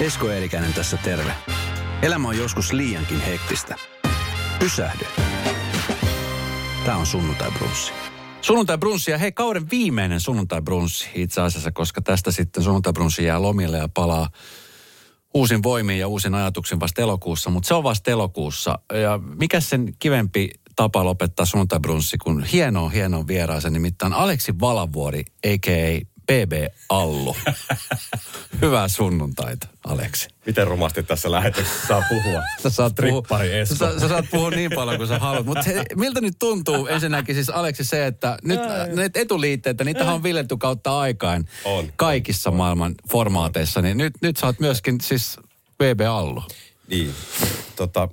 Esko Eerikäinen tässä terve. Elämä on joskus liiankin hektistä. Pysähdy. Tämä on sunnuntai brunssi. Sunnuntai brunssi ja hei kauden viimeinen sunnuntai brunssi itse asiassa, koska tästä sitten sunnuntai brunssi jää lomille ja palaa uusin voimiin ja uusin ajatuksin vasta elokuussa, mutta se on vasta elokuussa. Ja mikä sen kivempi tapa lopettaa sunnuntai brunssi kuin hienoa, hienoa vieraisen, nimittäin Aleksi Valavuori, a.k.a. BB Allu. Hyvää sunnuntaita, Aleksi. Miten rumasti tässä lähetyksessä saa puhua? Sä saat, puhua, sä, sä saat puhua niin paljon kuin sä haluat. Mutta miltä nyt tuntuu ensinnäkin siis Aleksi se, että nyt ne etuliitteitä, niitä on viljelty kautta aikaan On. kaikissa maailman formaateissa. Niin nyt, nyt sä oot myöskin siis BB Allu. Niin, tota,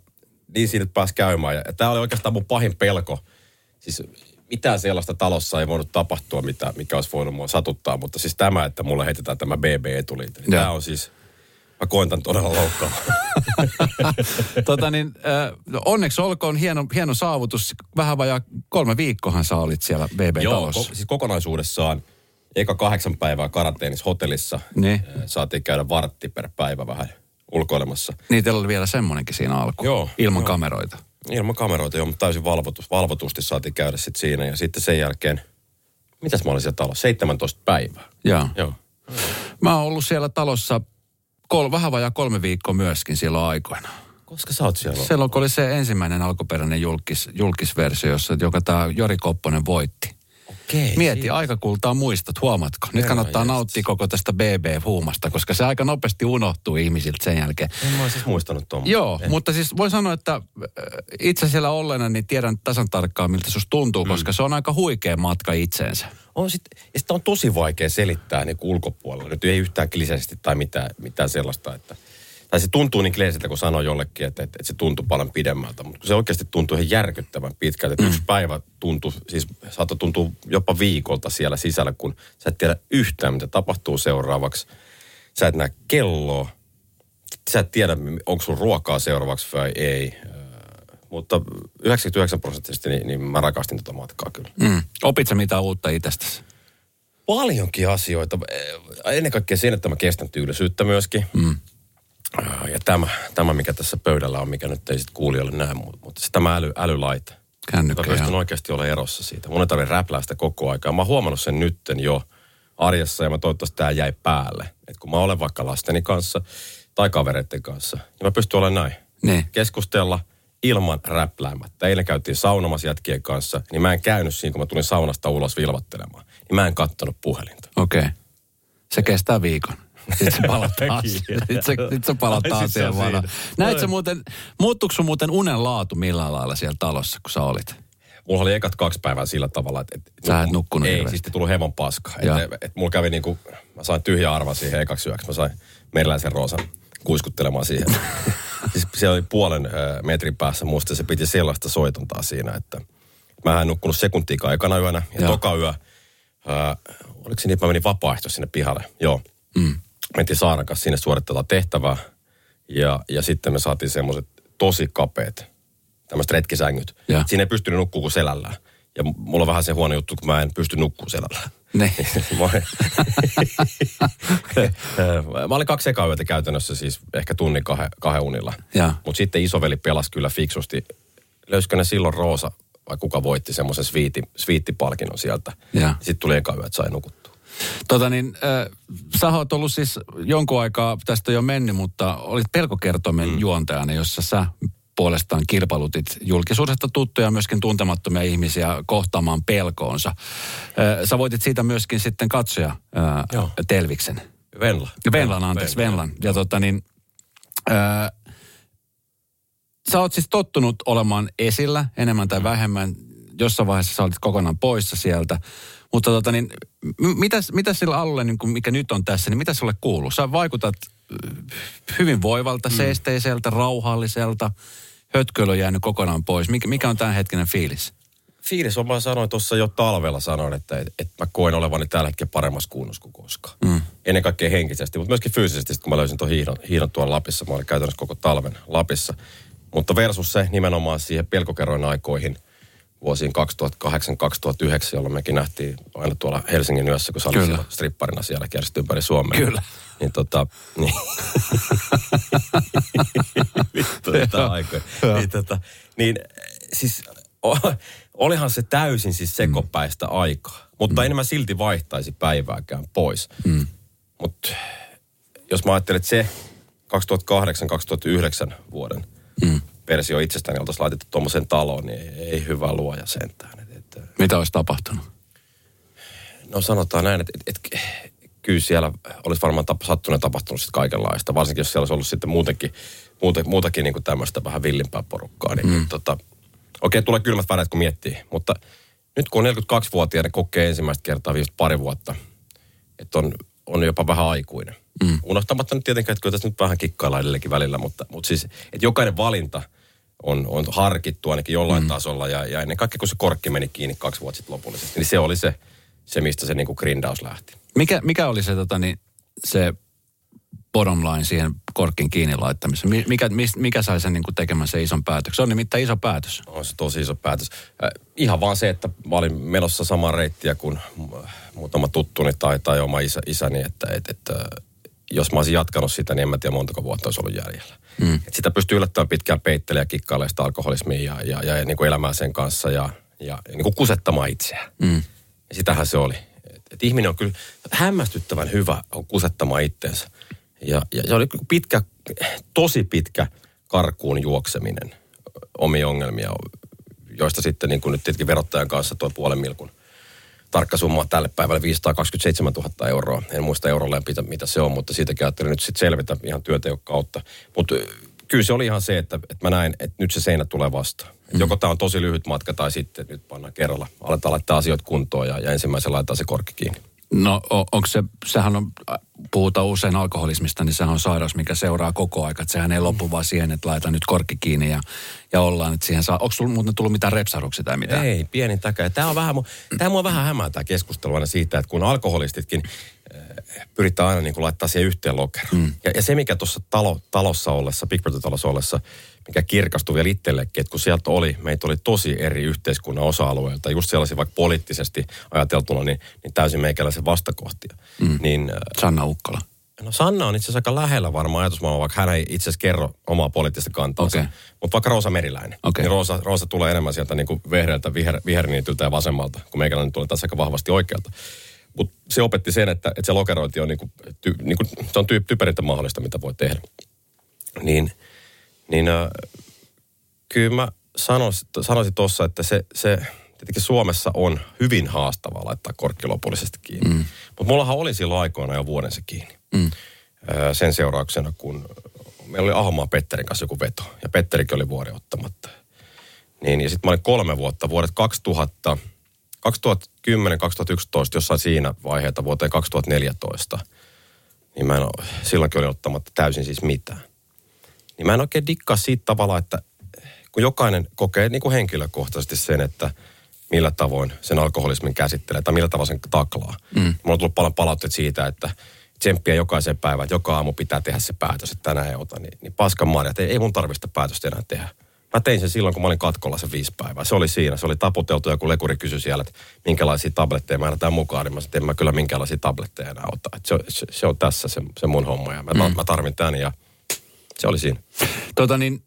niin siinä nyt pääsi käymään. Ja tämä oli oikeastaan mun pahin pelko. Siis mitään sellaista talossa ei voinut tapahtua, mitä, mikä olisi voinut mua satuttaa. Mutta siis tämä, että mulle heitetään tämä BB-etuliite, niin Joo. tämä on siis, mä koen tämän todella loukkaavaa. tota niin, äh, onneksi olkoon hieno, hieno saavutus. Vähän vajaa kolme viikkohan sä olit siellä Joo, BB-talossa. ko, siis kokonaisuudessaan eka kahdeksan päivää karanteenissa hotellissa. Niin. Saatiin käydä vartti per päivä vähän ulkoilemassa. Niin teillä oli vielä semmonenkin siinä alku. Joo, Ilman joo. kameroita. Ilman kameroita, joo, mutta täysin valvotus, valvotusti saatiin käydä sitten siinä. Ja sitten sen jälkeen, mitäs mä olin siellä talossa? 17 päivää. Joo. Joo. Mä oon ollut siellä talossa kol, vähän vajaa kolme viikkoa myöskin silloin aikoina. Koska sä oot siellä? Silloin kun oli se ensimmäinen alkuperäinen julkis, julkisversio, jossa, joka tämä Jori Kopponen voitti. Okei. Mieti, aika kultaa muistat, huomatko? Nyt Herra kannattaa jestas. nauttia koko tästä BB-huumasta, koska se aika nopeasti unohtuu ihmisiltä sen jälkeen. En mä siis muistanut tuon. Joo, mutta siis voi sanoa, että äh, itse siellä olleena niin tiedän tasan tarkkaan, miltä susta tuntuu, mm. koska se on aika huikea matka itseensä. On sit, ja sitä on tosi vaikea selittää niin ulkopuolella. Nyt ei yhtään kliseisesti tai mitään, mitään sellaista, että... Tai se tuntuu niin kliseistä, kun sanoo jollekin, että, että, että se tuntuu paljon pidemmältä. Mutta kun se oikeasti tuntuu ihan järkyttävän pitkältä. Että mm. yksi päivä tuntuu, siis saattoi tuntua jopa viikolta siellä sisällä, kun sä et tiedä yhtään, mitä tapahtuu seuraavaksi. Sä et näe kelloa. Sä et tiedä, onko sun ruokaa seuraavaksi vai ei. Äh, Mutta 99 prosenttisesti niin, niin mä rakastin tätä matkaa kyllä. Mm. Opit sä mitään uutta itsestäsi? paljonkin asioita. Eh, Ennen kaikkea sen, että mä kestän tyylisyyttä myöskin. Mm. Ja tämä, tämä, mikä tässä pöydällä on, mikä nyt ei sitten kuulijoille näe, mutta, se tämä äly, älylaite. Kännykkä, Mä oikeasti olla erossa siitä. Mun ei tarvitse räplää sitä koko aikaa. Mä oon huomannut sen nytten jo arjessa ja mä toivottavasti tämä jäi päälle. Et kun mä olen vaikka lasteni kanssa tai kavereiden kanssa, niin mä pystyn olemaan näin. Niin. Keskustella ilman räpläämättä. Eilen käytiin saunomassa jätkien kanssa, niin mä en käynyt siinä, kun mä tulin saunasta ulos vilvoittelemaan. Niin mä en kattonut puhelinta. Okei. Okay. Se kestää viikon. Sitten se se, sit se Ai, sit se on siihen vanhaan. Näit sä muuten, muuttuiko sun muuten unen laatu millään lailla siellä talossa, kun sä olit? Mulla oli ekat kaksi päivää sillä tavalla, että... että Sä et nukkunut Ei, hirveästi. siis tullut hevon paska. Että et, mulla kävi niinku, mä sain tyhjä arva siihen ekaksi yöksi. Mä sain meriläisen roosan kuiskuttelemaan siihen. siis siellä oli puolen ö, metrin päässä musta se piti sellaista soitontaa siinä, että mä en nukkunut sekuntiikaan ekana yönä. Ja Joo. toka yö, ö, oliko se niin, että mä menin vapaaehtoisesti sinne pihalle. Joo. Mm. Mentiin Saaran kanssa sinne suorittamaan tehtävää. Ja, ja sitten me saatiin semmoiset tosi kapeat, tämmöiset retkisängyt. Joo. Siinä ei pystynyt nukkuu kuin selällään. Ja mulla on vähän se huono juttu, kun mä en pysty nukkuu selällään. Niin. mä, olin, kaksi ekaa yötä käytännössä siis ehkä tunnin kahden, kahden unilla. Mutta sitten isoveli pelasi kyllä fiksusti. Löysikö ne silloin Roosa vai kuka voitti semmoisen sviitti, sviittipalkinnon sieltä. Joo. Sitten tuli eka yö, että sai nukuttua. Tota niin, äh, sä oot ollut siis jonkun aikaa, tästä jo mennyt, mutta olit pelkokertoimen mm. juontajana, jossa sä puolestaan kilpailutit julkisuudesta tuttuja myöskin tuntemattomia ihmisiä kohtaamaan pelkoonsa. Äh, sä voitit siitä myöskin sitten katsoja äh, Joo. Telviksen. Venla. Venlan, anteeksi, Venlan. Ja tota niin, ää, sä oot siis tottunut olemaan esillä enemmän tai vähemmän. Jossain vaiheessa sä olit kokonaan poissa sieltä. Mutta tota niin, mitäs, mitäs sillä alueella, niin kuin mikä nyt on tässä, niin mitä sulle kuuluu? Sä vaikutat äh, hyvin voivalta, mm. seesteiseltä, rauhalliselta. Hötköily on jäänyt kokonaan pois. Mikä, mikä on tämänhetkinen fiilis? Fiilis on, mä sanoin tuossa jo talvella sanoin, että, että, että mä koen olevani tällä hetkellä paremmassa kunnossa kuin koskaan. Mm. Ennen kaikkea henkisesti, mutta myöskin fyysisesti, kun mä löysin tuon hiidon, hiidon tuolla Lapissa. Mä olin käytännössä koko talven Lapissa. Mutta versus se nimenomaan siihen pelkokerroin aikoihin, vuosiin 2008-2009, jolloin mekin nähtiin aina tuolla Helsingin yössä, kun sä olit siellä stripparina siellä kiersti ympäri Suomea. Kyllä. Niin tota, niin. Vittu, niitä aikoja. Niin, tota, niin siis olihan se täysin siis sekopäistä aikaa. Mutta en mä silti vaihtaisi päivääkään pois. Mm. Mutta jos mä ajattelen, että se 2008-2009 vuoden Mm. Versio itsestäni oltaisiin laitettu tuommoiseen taloon, niin ei, ei hyvä luoja sentään. Et, et, Mitä olisi tapahtunut? no sanotaan näin, että et, et, kyllä siellä olisi varmaan tap, sattunut ja tapahtunut sitten kaikenlaista. Varsinkin jos siellä olisi ollut sitten muutenkin, muuta, muutakin niin kuin tämmöistä vähän villimpää porukkaa. Niin, mm. tota, okei, tulee kylmät väreet kun miettii. Mutta nyt kun on 42-vuotiaana, kokee ensimmäistä kertaa viisi pari vuotta, että on, on jopa vähän aikuinen. Mm. Unohtamatta nyt tietenkään, että kyllä tässä nyt vähän kikkaillaan edelleenkin välillä, mutta, mutta siis, että jokainen valinta on, on harkittu ainakin jollain mm. tasolla. Ja, ja ennen kaikkea, kun se korkki meni kiinni kaksi vuotta sitten lopullisesti, niin se oli se, se mistä se niin kuin grindaus lähti. Mikä, mikä oli se, tota, niin, se bottom line siihen korkin kiinni laittamiseen? Mi- Mikä, mikä sai sen niin kuin tekemään se ison päätöksen? Se on nimittäin iso päätös. On se tosi iso päätös. Äh, ihan vaan se, että mä olin menossa samaa reittiä kuin muutama tuttuni tai, tai oma isä, isäni, että et, et, jos mä olisin jatkanut sitä, niin en mä tiedä montako vuotta olisi ollut jäljellä. Mm. Et sitä pystyy yllättävän pitkään peittelemään ja kikkailemaan sitä alkoholismia ja, ja, ja, ja niin kuin elämää sen kanssa ja, ja, ja niin kuin kusettamaan itseään. Mm. Ja sitähän se oli. Et, et ihminen on kyllä hämmästyttävän hyvä on kusettamaan itteensä. Ja, ja se oli pitkä, tosi pitkä karkuun juokseminen omia ongelmia, joista sitten niin kuin nyt tietenkin verottajan kanssa tuo puolen milkun tarkka summa tälle päivälle 527 000 euroa. En muista eurolleen, mitä, mitä se on, mutta siitäkin ajattelin nyt sitten selvitä ihan työteon kautta. Mutta kyllä se oli ihan se, että, että mä näin, että nyt se seinä tulee vastaan. Mm. Joko tämä on tosi lyhyt matka tai sitten nyt pannaan kerralla. Aletaan laittaa asioita kuntoon ja, ja ensimmäisen laitetaan se korkki kiinni. No onko se, sehän on, puhutaan usein alkoholismista, niin sehän on sairaus, mikä seuraa koko aika. Että sehän ei lopu vaan siihen, että laita nyt korkki kiinni ja, ja ollaan, että siihen saa. Onko sulla muuten tullut mitään repsahduksia tai mitään? Ei, pienintäkään. Tämä on vähän, tämä mua vähän hämää tämä keskustelu aina siitä, että kun alkoholistitkin pyritään aina niin kuin laittaa siihen yhteen lokeroon. Mm. Ja, ja, se, mikä tuossa talo, talossa ollessa, Big Brother-talossa ollessa, mikä kirkastui vielä itsellekin, että kun sieltä oli, meitä oli tosi eri yhteiskunnan osa-alueilta, just sellaisia vaikka poliittisesti ajateltuna, niin, niin täysin meikäläisen vastakohtia. Mm. Niin, äh, Sanna Ukkola. No Sanna on itse asiassa aika lähellä varmaan ajatusmaailma, vaikka hän ei itse asiassa kerro omaa poliittista kantaansa. Okei. Mutta vaikka Roosa Meriläinen. Okei. Niin Roosa, Roosa tulee enemmän sieltä niin kuin vihreältä, viher, viherniityltä ja vasemmalta, kun meikäläinen tulee tässä aika vahvasti oikealta. Mutta se opetti sen, että, että se lokerointi on, niin kuin, ty, niin kuin, se on typ, typerintä mahdollista, mitä voi tehdä. Niin, niin äh, kyllä mä sanoisin, sanoisin tuossa, että se, se tietenkin Suomessa on hyvin haastavaa laittaa korkki lopullisesti kiinni. Mm. Mutta mullahan oli silloin aikoina jo vuoden se kiinni. Mm. Öö, sen seurauksena, kun meillä oli Ahomaa Petterin kanssa joku veto. Ja Petterikin oli vuori ottamatta. Niin, ja sitten mä olin kolme vuotta, vuodet 2000, 2010-2011, jossain siinä vaiheessa vuoteen 2014. Niin mä en ole, silloinkin olin ottamatta täysin siis mitään. Niin mä en oikein dikkaa siitä tavalla, että kun jokainen kokee niin kuin henkilökohtaisesti sen, että millä tavoin sen alkoholismin käsittelee tai millä tavalla sen taklaa. Mm. Mulla on tullut paljon palautteita siitä, että tsemppiä jokaisen päivän, että joka aamu pitää tehdä se päätös, että tänään ei ota. Niin, niin paskan marja, että ei, ei mun tarvista päätöstä enää tehdä. Mä tein sen silloin, kun mä olin katkolla se viisi päivää. Se oli siinä. Se oli taputeltu ja kun lekuri kysyi siellä, että minkälaisia tabletteja määrätään mukaan, niin mä sanoin, että en mä kyllä minkälaisia tabletteja enää ota. Että se, on- se, se, on tässä se, se mun homma ja mä, mm. mä tarvin tämän ja se oli siinä. Tota niin,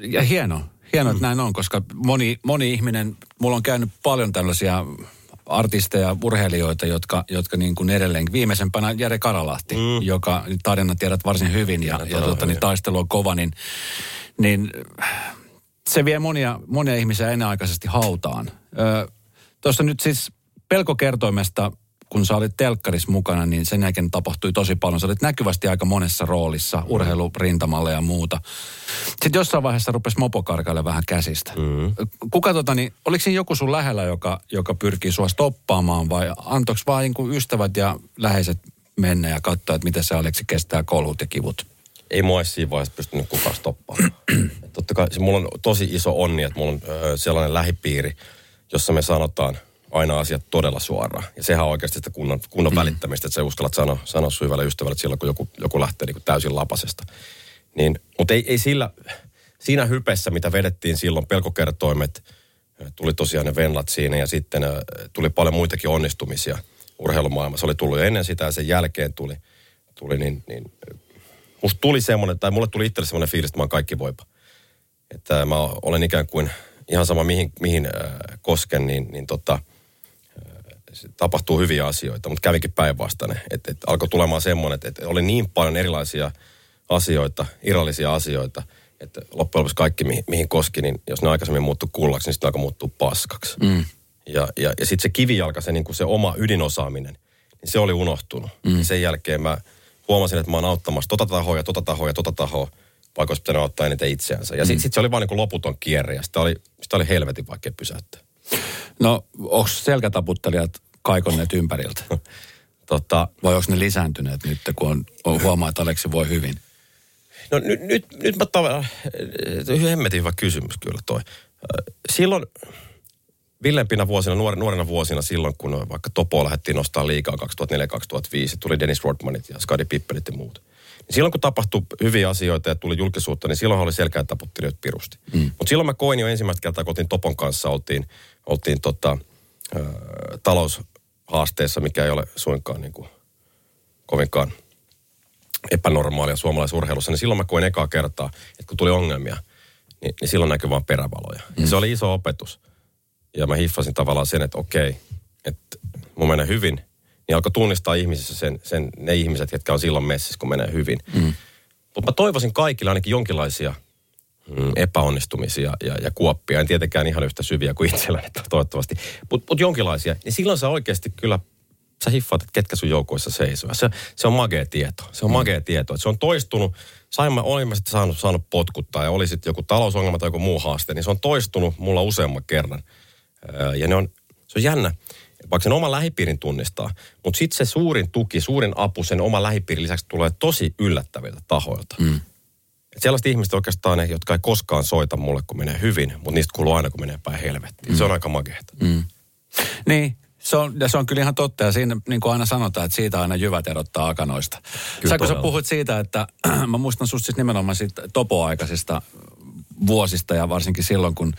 ja hieno, hieno, että näin on, koska moni, moni ihminen, mulla on käynyt paljon tällaisia artisteja, urheilijoita, jotka, jotka niin kuin edelleen, viimeisempänä Jere Karalahti, mm. joka tarina tiedät varsin hyvin ja, ja todella tota, niin taistelu on kova, niin, niin se vie monia, monia ihmisiä ennenaikaisesti hautaan. Tuossa nyt siis pelkokertoimesta, kun sä olit telkkarissa mukana, niin sen jälkeen tapahtui tosi paljon. Sä olit näkyvästi aika monessa roolissa, urheilurintamalla ja muuta. Sitten jossain vaiheessa rupesi mopo karkaille vähän käsistä. Mm. Kuka tota, niin, oliko siinä joku sun lähellä, joka, joka pyrkii sua stoppaamaan vai antoiko vaan niin kuin ystävät ja läheiset mennä ja katsoa, että miten se Aleksi kestää kolut ja kivut? ei mua siinä vaiheessa pystynyt kukaan stoppaamaan. Totta kai se, mulla on tosi iso onni, että mulla on ö, sellainen lähipiiri, jossa me sanotaan aina asiat todella suoraan. Ja sehän on oikeasti sitä kunnon, kunnon mm. välittämistä, että sä uskallat sanoa, sanoa sun hyvälle ystävälle että silloin, kun joku, joku lähtee niin kuin täysin lapasesta. Niin, mutta ei, ei sillä, siinä hypessä, mitä vedettiin silloin, pelkokertoimet, Tuli tosiaan ne venlat siinä ja sitten tuli paljon muitakin onnistumisia urheilumaailmassa. Oli tullut jo ennen sitä ja sen jälkeen tuli, tuli niin, niin musta tuli semmoinen, tai mulle tuli itselle semmoinen fiilis, että mä oon kaikki voipa. Että mä olen ikään kuin ihan sama mihin, mihin äh, kosken, niin, niin tota, äh, tapahtuu hyviä asioita, mutta kävikin päinvastainen. Että et alkoi tulemaan semmoinen, että, että oli niin paljon erilaisia asioita, irrallisia asioita, että loppujen lopuksi kaikki, mihin, mihin koski, niin jos ne aikaisemmin muuttuu kullaksi, niin sitten alkoi muuttua paskaksi. Mm. Ja, ja, ja sitten se kivijalka, se, niin kuin se oma ydinosaaminen, niin se oli unohtunut. Mm. Sen jälkeen mä huomasin, että mä oon auttamassa tota tahoa ja tota tahoa ja tota tahoa, vaikka olisi pitänyt auttaa eniten itseänsä. Ja sitten mm. sit se oli vaan niin kuin loputon kierre ja sitä oli, sitä oli helvetin vaikea pysäyttää. No, onko selkätaputtelijat kaikonneet ympäriltä? tota, Vai onko ne lisääntyneet nyt, kun on, on huomaa, että Aleksi voi hyvin? No nyt, nyt, nyt mä tavallaan, hemmetin hyvä kysymys kyllä toi. Silloin villempinä vuosina, nuor, nuorena vuosina silloin, kun vaikka Topo lähdettiin nostaa liikaa 2004-2005, tuli Dennis Rodmanit ja Skadi Pippelit ja muut. Silloin kun tapahtui hyviä asioita ja tuli julkisuutta, niin silloin oli selkään taputtelijoita pirusti. Mm. Mutta silloin mä koin jo ensimmäistä kertaa, kun oltiin Topon kanssa, oltiin, oltiin tota, ö, taloushaasteessa, mikä ei ole suinkaan niin kuin, kovinkaan epänormaalia suomalaisurheilussa, niin silloin mä koin ekaa kertaa, että kun tuli ongelmia, niin, niin silloin näkyi vaan perävaloja. Mm. Se oli iso opetus. Ja mä hiffasin tavallaan sen, että okei, että mun menee hyvin, niin alkoi tunnistaa ihmisissä sen, sen, ne ihmiset, jotka on silloin messissä, kun menee hyvin. Mm. Mutta mä toivoisin kaikille ainakin jonkinlaisia mm, epäonnistumisia ja, ja kuoppia. En tietenkään ihan yhtä syviä kuin itselläni toivottavasti. Mutta mut jonkinlaisia. Niin silloin sä oikeasti kyllä sä hiffaat, että ketkä sun joukoissa seisoo. Se, se on magea tieto. Se on mm. magea tieto. Että se on toistunut, saimme, olimme sitten saanut, saanut potkuttaa ja oli sitten joku talousongelma tai joku muu haaste, niin se on toistunut mulla useamman kerran. Ja ne on, se on jännä, vaikka sen oman lähipiirin tunnistaa, mutta sitten se suurin tuki, suurin apu sen oman lähipiirin lisäksi tulee tosi yllättäviltä tahoilta. Mm. Et sellaiset ihmiset oikeastaan ne, jotka ei koskaan soita mulle, kun menee hyvin, mutta niistä kuuluu aina, kun menee päin helvettiin. Mm. Se on aika makeeta. Mm. Niin, se on, ja se on kyllä ihan totta. Ja siinä, niin kuin aina sanotaan, että siitä aina jyvät erottaa akanoista. Kyllä sä, kun sä puhut siitä, että mä muistan susta siis nimenomaan siitä topoaikaisista vuosista ja varsinkin silloin, kun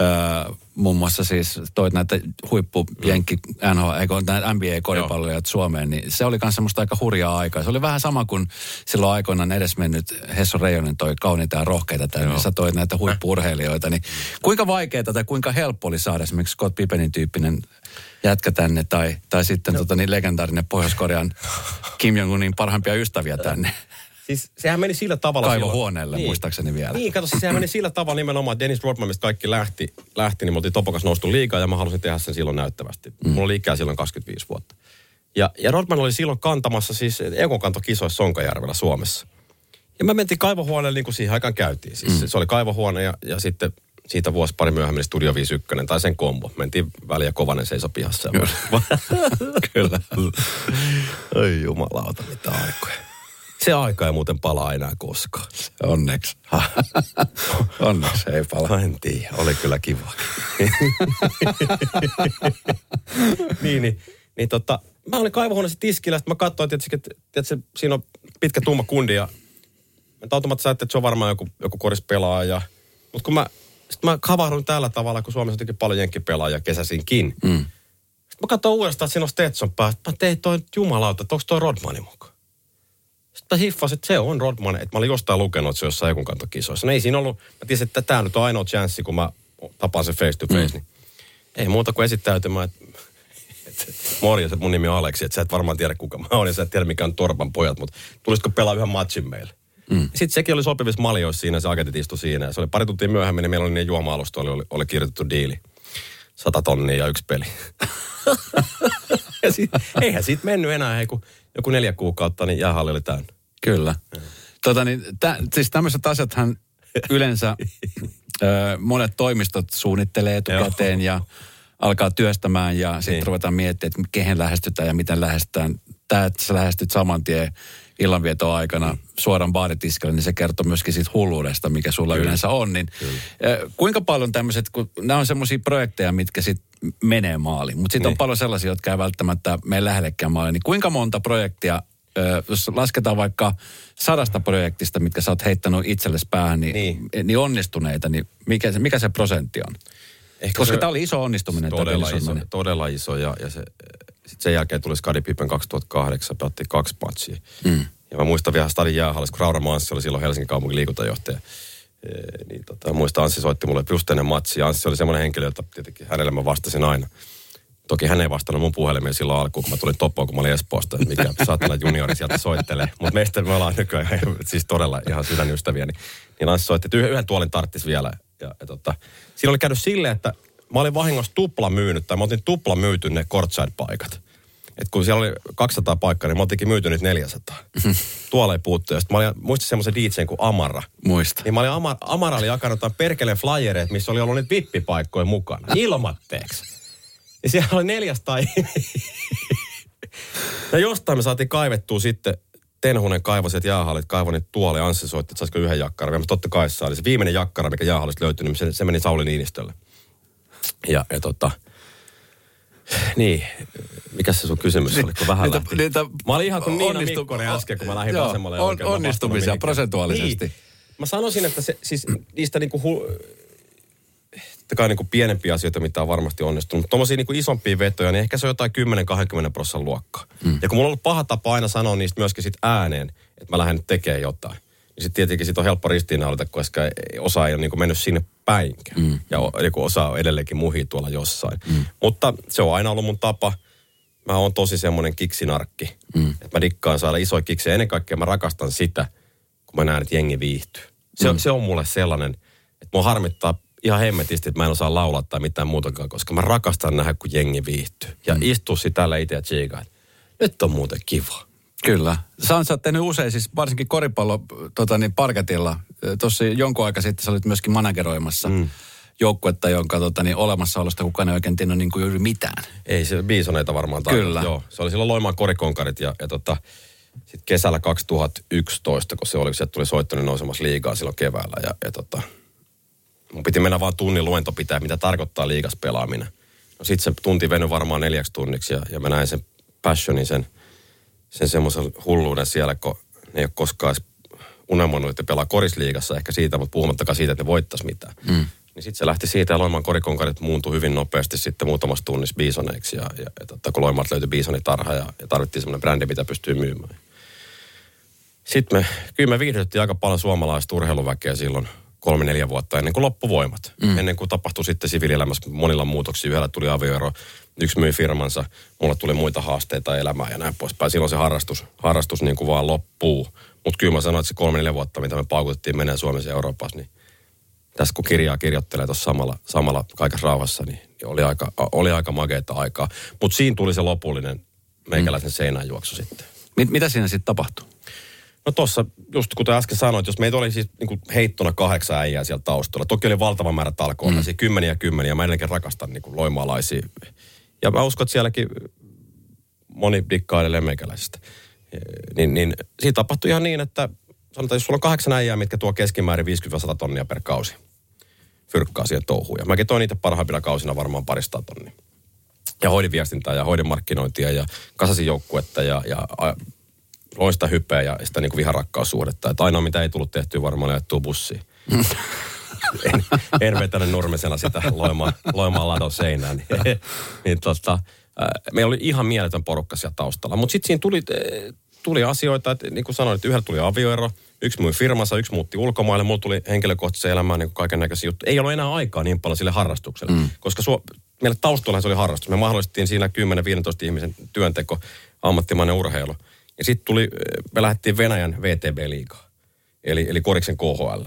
Öö, muun muassa siis toit näitä huippujenkki NHL, eikö näitä NBA-koripalloja Suomeen, niin se oli myös semmoista aika hurjaa aikaa. Se oli vähän sama kuin silloin aikoinaan edesmennyt Hesso Reijonen toi kauniita ja rohkeita tänne, niin sä toit näitä huippuurheilijoita. Niin kuinka vaikeaa tai kuinka helppo oli saada esimerkiksi Scott Pippenin tyyppinen jätkä tänne tai, tai sitten no. tota, niin legendaarinen Pohjois-Korean Kim Jong-unin parhaimpia ystäviä tänne? Siis sehän meni sillä tavalla... Kaivohuoneelle, niin. muistaakseni vielä. Niin, kato, siis sehän meni sillä tavalla nimenomaan, että Dennis Rodman, mistä kaikki lähti, lähti, niin me oltiin Topokas noustu liikaa ja mä halusin tehdä sen silloin näyttävästi. Mm. Mulla oli ikää silloin 25 vuotta. Ja, ja Rodman oli silloin kantamassa siis ekokantokisoissa Sonkajärvellä Suomessa. Ja mä mentiin kaivohuoneelle niin kuin siihen aikaan käytiin. Siis mm. Se oli kaivohuone ja, ja sitten siitä vuosi pari myöhemmin Studio 51 tai sen kombo. Mentiin väliä Kovanen seiso pihassa. Kyllä. Ai jumalauta, mitä aikoja. Se aika ei muuten palaa enää koskaan. Onneksi. Onneksi ei palaa. En tiedä, oli kyllä kiva. niin, niin, niin tota, mä olin kaivohuoneessa tiskillä, että mä katsoin, tietysti, että, että siinä on pitkä tumma kundi ja mä automaattisesti ajattelin, että se on varmaan joku, joku korispelaaja. Mutta kun mä, sit mä havahduin tällä tavalla, kun Suomessa on paljon jenkkipelaajia kesäsinkin. Mm. Sitten mä katsoin uudestaan, että siinä on Stetson päästä. Mä tein toi jumalauta, että onko toi Rodmani mukaan? Sitten hiffasin, että se on Rodman. Että mä olin jostain lukenut, että se jossain joku kantokisoissa. No ei siinä ollut, mä tiesin, että tämä nyt on ainoa chanssi, kun mä tapaan se face to face. Mm. Niin ei muuta kuin esittäytymään, että et, morjes, mun nimi on Aleksi, että sä et varmaan tiedä kuka mä oon ja sä et tiedä mikä on Torpan pojat, mutta tulisitko pelaa yhden matchin meille? Mm. Sitten sekin oli sopivissa maljoissa siinä, se agentit istui siinä. Ja se oli pari tuntia myöhemmin, niin meillä oli niin juoma-alusta, oli, oli, oli kirjoitettu diili. Sata tonnia ja yksi peli. ja sit, eihän siitä mennyt enää, hei, kun joku neljä kuukautta, niin jäähalli oli täynnä. Kyllä. Tota, niin, tä, siis tämmöiset asiathan yleensä ö, monet toimistot suunnittelee etukäteen ja alkaa työstämään ja sitten niin. ruvetaan miettimään, että kehen lähestytään ja miten lähestytään. Tämä, että sä lähestyt saman tien illanvieton aikana suoraan baaritiskille, niin se kertoo myöskin siitä hulluudesta, mikä sulla Kyllä. yleensä on. Niin, Kyllä. kuinka paljon tämmöiset, kun nämä on semmoisia projekteja, mitkä sitten menee maaliin, mutta sitten niin. on paljon sellaisia, jotka ei välttämättä mene lähellekään maaliin, niin kuinka monta projektia jos lasketaan vaikka sadasta projektista, mitkä sä oot heittänyt itsellesi päähän, niin, niin. niin onnistuneita, niin mikä se, mikä se prosentti on? Ehkä Koska tämä oli iso onnistuminen. Todella iso, todella iso ja, ja se, sitten sen jälkeen tuli Skadi Pippen 2008, pelattiin kaksi matsia. Mm. Ja mä muistan vielä Stadin jäähallissa, kun Raura Manssi oli silloin Helsingin kaupungin liikuntajohtaja. Niin tota, muistan Anssi soitti mulle just ennen matsia. Anssi oli semmoinen henkilö, jota tietenkin hänelle mä vastasin aina. Toki hän ei vastannut mun puhelimeen silloin alkuun, kun mä tulin Toppoon, kun mä olin Espoosta, mikä saatana juniori sieltä soittelee. Mutta meistä me ollaan nykyään siis todella ihan sydänystäviä. Niin, niin Anssi soitti, että yhden tuolin tarttis vielä. Ja, ja tota, siinä oli käynyt silleen, että mä olin vahingossa tupla myynyt, tai mä otin tupla myyty ne courtside-paikat. Et kun siellä oli 200 paikkaa, niin mä otinkin myyty nyt 400. Tuolla ei puuttu. Sitten mä olin, muistin semmoisen DJn kuin Amara. Muista. Niin mä olin, Amara, Amara oli jakanut perkeleen flyereet, missä oli ollut nyt vippipaikkoja mukana. Ilmatteeksi. Ja siellä oli 400 Ja jostain me saatiin kaivettua sitten Tenhunen kaivoi sieltä jäähallit, kaivoi niitä tuolle ja Anssi soitti, että saisiko yhden jakkaran. Ja totta kai saa. Eli se viimeinen jakkara, mikä jäähallista löytyi, niin se, se meni Sauli Niinistölle. Ja, ja tota, niin, mikä se sun kysymys oli, kun vähän niitä, lähti? Niitä mä olin ihan kuin Niina Mikkonen äsken, kun mä lähdin joo, vasemmalle on, Onnistumisia prosentuaalisesti. Niin. Mä sanoisin, että se, siis niistä niinku hu, kai niinku pienempiä asioita, mitä on varmasti onnistunut. Mutta tuommoisia niinku isompia vetoja, niin ehkä se on jotain 10-20 prosentin luokkaa. Mm. Ja kun mulla on ollut paha tapa aina sanoa niistä myöskin sit ääneen, että mä lähden nyt tekemään jotain niin sitten tietenkin sit on helppo ristiinnaulita, koska osa ei ole niin mennyt sinne päinkään. Mm. Ja joku osa on edelleenkin muhi tuolla jossain. Mm. Mutta se on aina ollut mun tapa. Mä oon tosi semmoinen kiksinarkki. Mm. Että mä dikkaan saada isoja kiksejä. Ennen kaikkea mä rakastan sitä, kun mä näen, että jengi viihtyy. Se, mm. se on mulle sellainen, että mua harmittaa ihan hemmetisti, että mä en osaa laulaa tai mitään muutakaan, koska mä rakastan nähdä, kun jengi viihtyy. Ja mm. istuu sitä tällä itse ja tsiikaa, nyt on muuten kiva. Kyllä. Sä oot tehnyt usein, siis varsinkin koripallo tota, niin parketilla. Tuossa jonkun aika sitten sä olit myöskin manageroimassa mm. joukkuetta, jonka tota, niin, olemassaolosta kukaan ei oikein tiennyt niin kuin juuri mitään. Ei se biisoneita varmaan tarvitse. Kyllä. Joo, se oli silloin Loimaan korikonkarit ja, ja tota, sitten kesällä 2011, kun se oli, se tuli soittanut nousemassa liigaa silloin keväällä. Ja, ja tota, mun piti mennä vaan tunnin luento pitää, mitä tarkoittaa liigas pelaaminen. No sitten se tunti veny varmaan neljäksi tunniksi ja, ja mä näin sen passionin, sen – sen semmoisen hulluuden siellä, kun ne ei ole koskaan unelmoinut, että pelaa korisliigassa ehkä siitä, mutta puhumattakaan siitä, että ne voittaisi mitään. Mm. Niin sitten se lähti siitä ja Loimaan korikonkarit muuntui hyvin nopeasti sitten muutamassa tunnissa biisoneiksi. Ja, ja, ja totta, kun Loimaat löytyi biisonitarha ja, ja tarvittiin semmoinen brändi, mitä pystyy myymään. Sitten me, kyllä me viihdytettiin aika paljon suomalaista urheiluväkeä silloin kolme, neljä vuotta ennen kuin loppuvoimat. Mm. Ennen kuin tapahtui sitten siviilielämässä monilla muutoksia. Yhdellä tuli avioero, yksi myi firmansa, mulla tuli muita haasteita elämään ja näin poispäin. Silloin se harrastus, harrastus niin kuin vaan loppuu. Mutta kyllä mä sanoin, että se kolme, neljä vuotta, mitä me paukutettiin menee Suomessa ja Euroopassa, niin tässä kun kirjaa kirjoittelee tuossa samalla, samalla kaikessa rauhassa, niin, niin oli aika, oli aika makeita aikaa. Mutta siinä tuli se lopullinen meikäläisen mm. seinäänjuoksu sitten. Mit, mitä siinä sitten tapahtui? No tuossa, just kuten äsken sanoit, jos meitä oli siis niin heittona kahdeksan äijää siellä taustalla. Toki oli valtava määrä talkoilla, mm. kymmeniä ja kymmeniä. Mä edelleenkin rakastan niin kuin loimaalaisia. Ja mä uskon, että sielläkin moni dikkailee meikäläisistä. Niin, niin siitä tapahtui ihan niin, että sanotaan, jos sulla on kahdeksan äijää, mitkä tuo keskimäärin 50-100 tonnia per kausi fyrkkaa siihen touhuun. Ja mäkin toin niitä parhaimpina kausina varmaan parista tonnia. Ja hoidin viestintää ja hoidin markkinointia ja kasasin joukkuetta ja, ja loista hypeä ja sitä niin viharakkaussuhdetta. Että ainoa mitä ei tullut tehtyä varmaan ajettua bussiin. en, en vetänyt nurmesena sitä loimaan, loimaan ladon seinään. Niin, niin tota, meillä oli ihan mieletön porukka siellä taustalla. Mutta sitten siinä tuli, tuli asioita, että niin kuin sanoin, että yhdellä tuli avioero, yksi mui firmansa, yksi muutti ulkomaille, mulla tuli henkilökohtaisen elämään niin kaiken näköisiä juttuja. Ei ollut enää aikaa niin paljon sille harrastukselle, mm. koska suo, meille taustalla se oli harrastus. Me mahdollistettiin siinä 10-15 ihmisen työnteko, ammattimainen urheilu – ja sitten tuli, me lähdettiin Venäjän VTB-liigaa, eli, eli Koriksen KHL.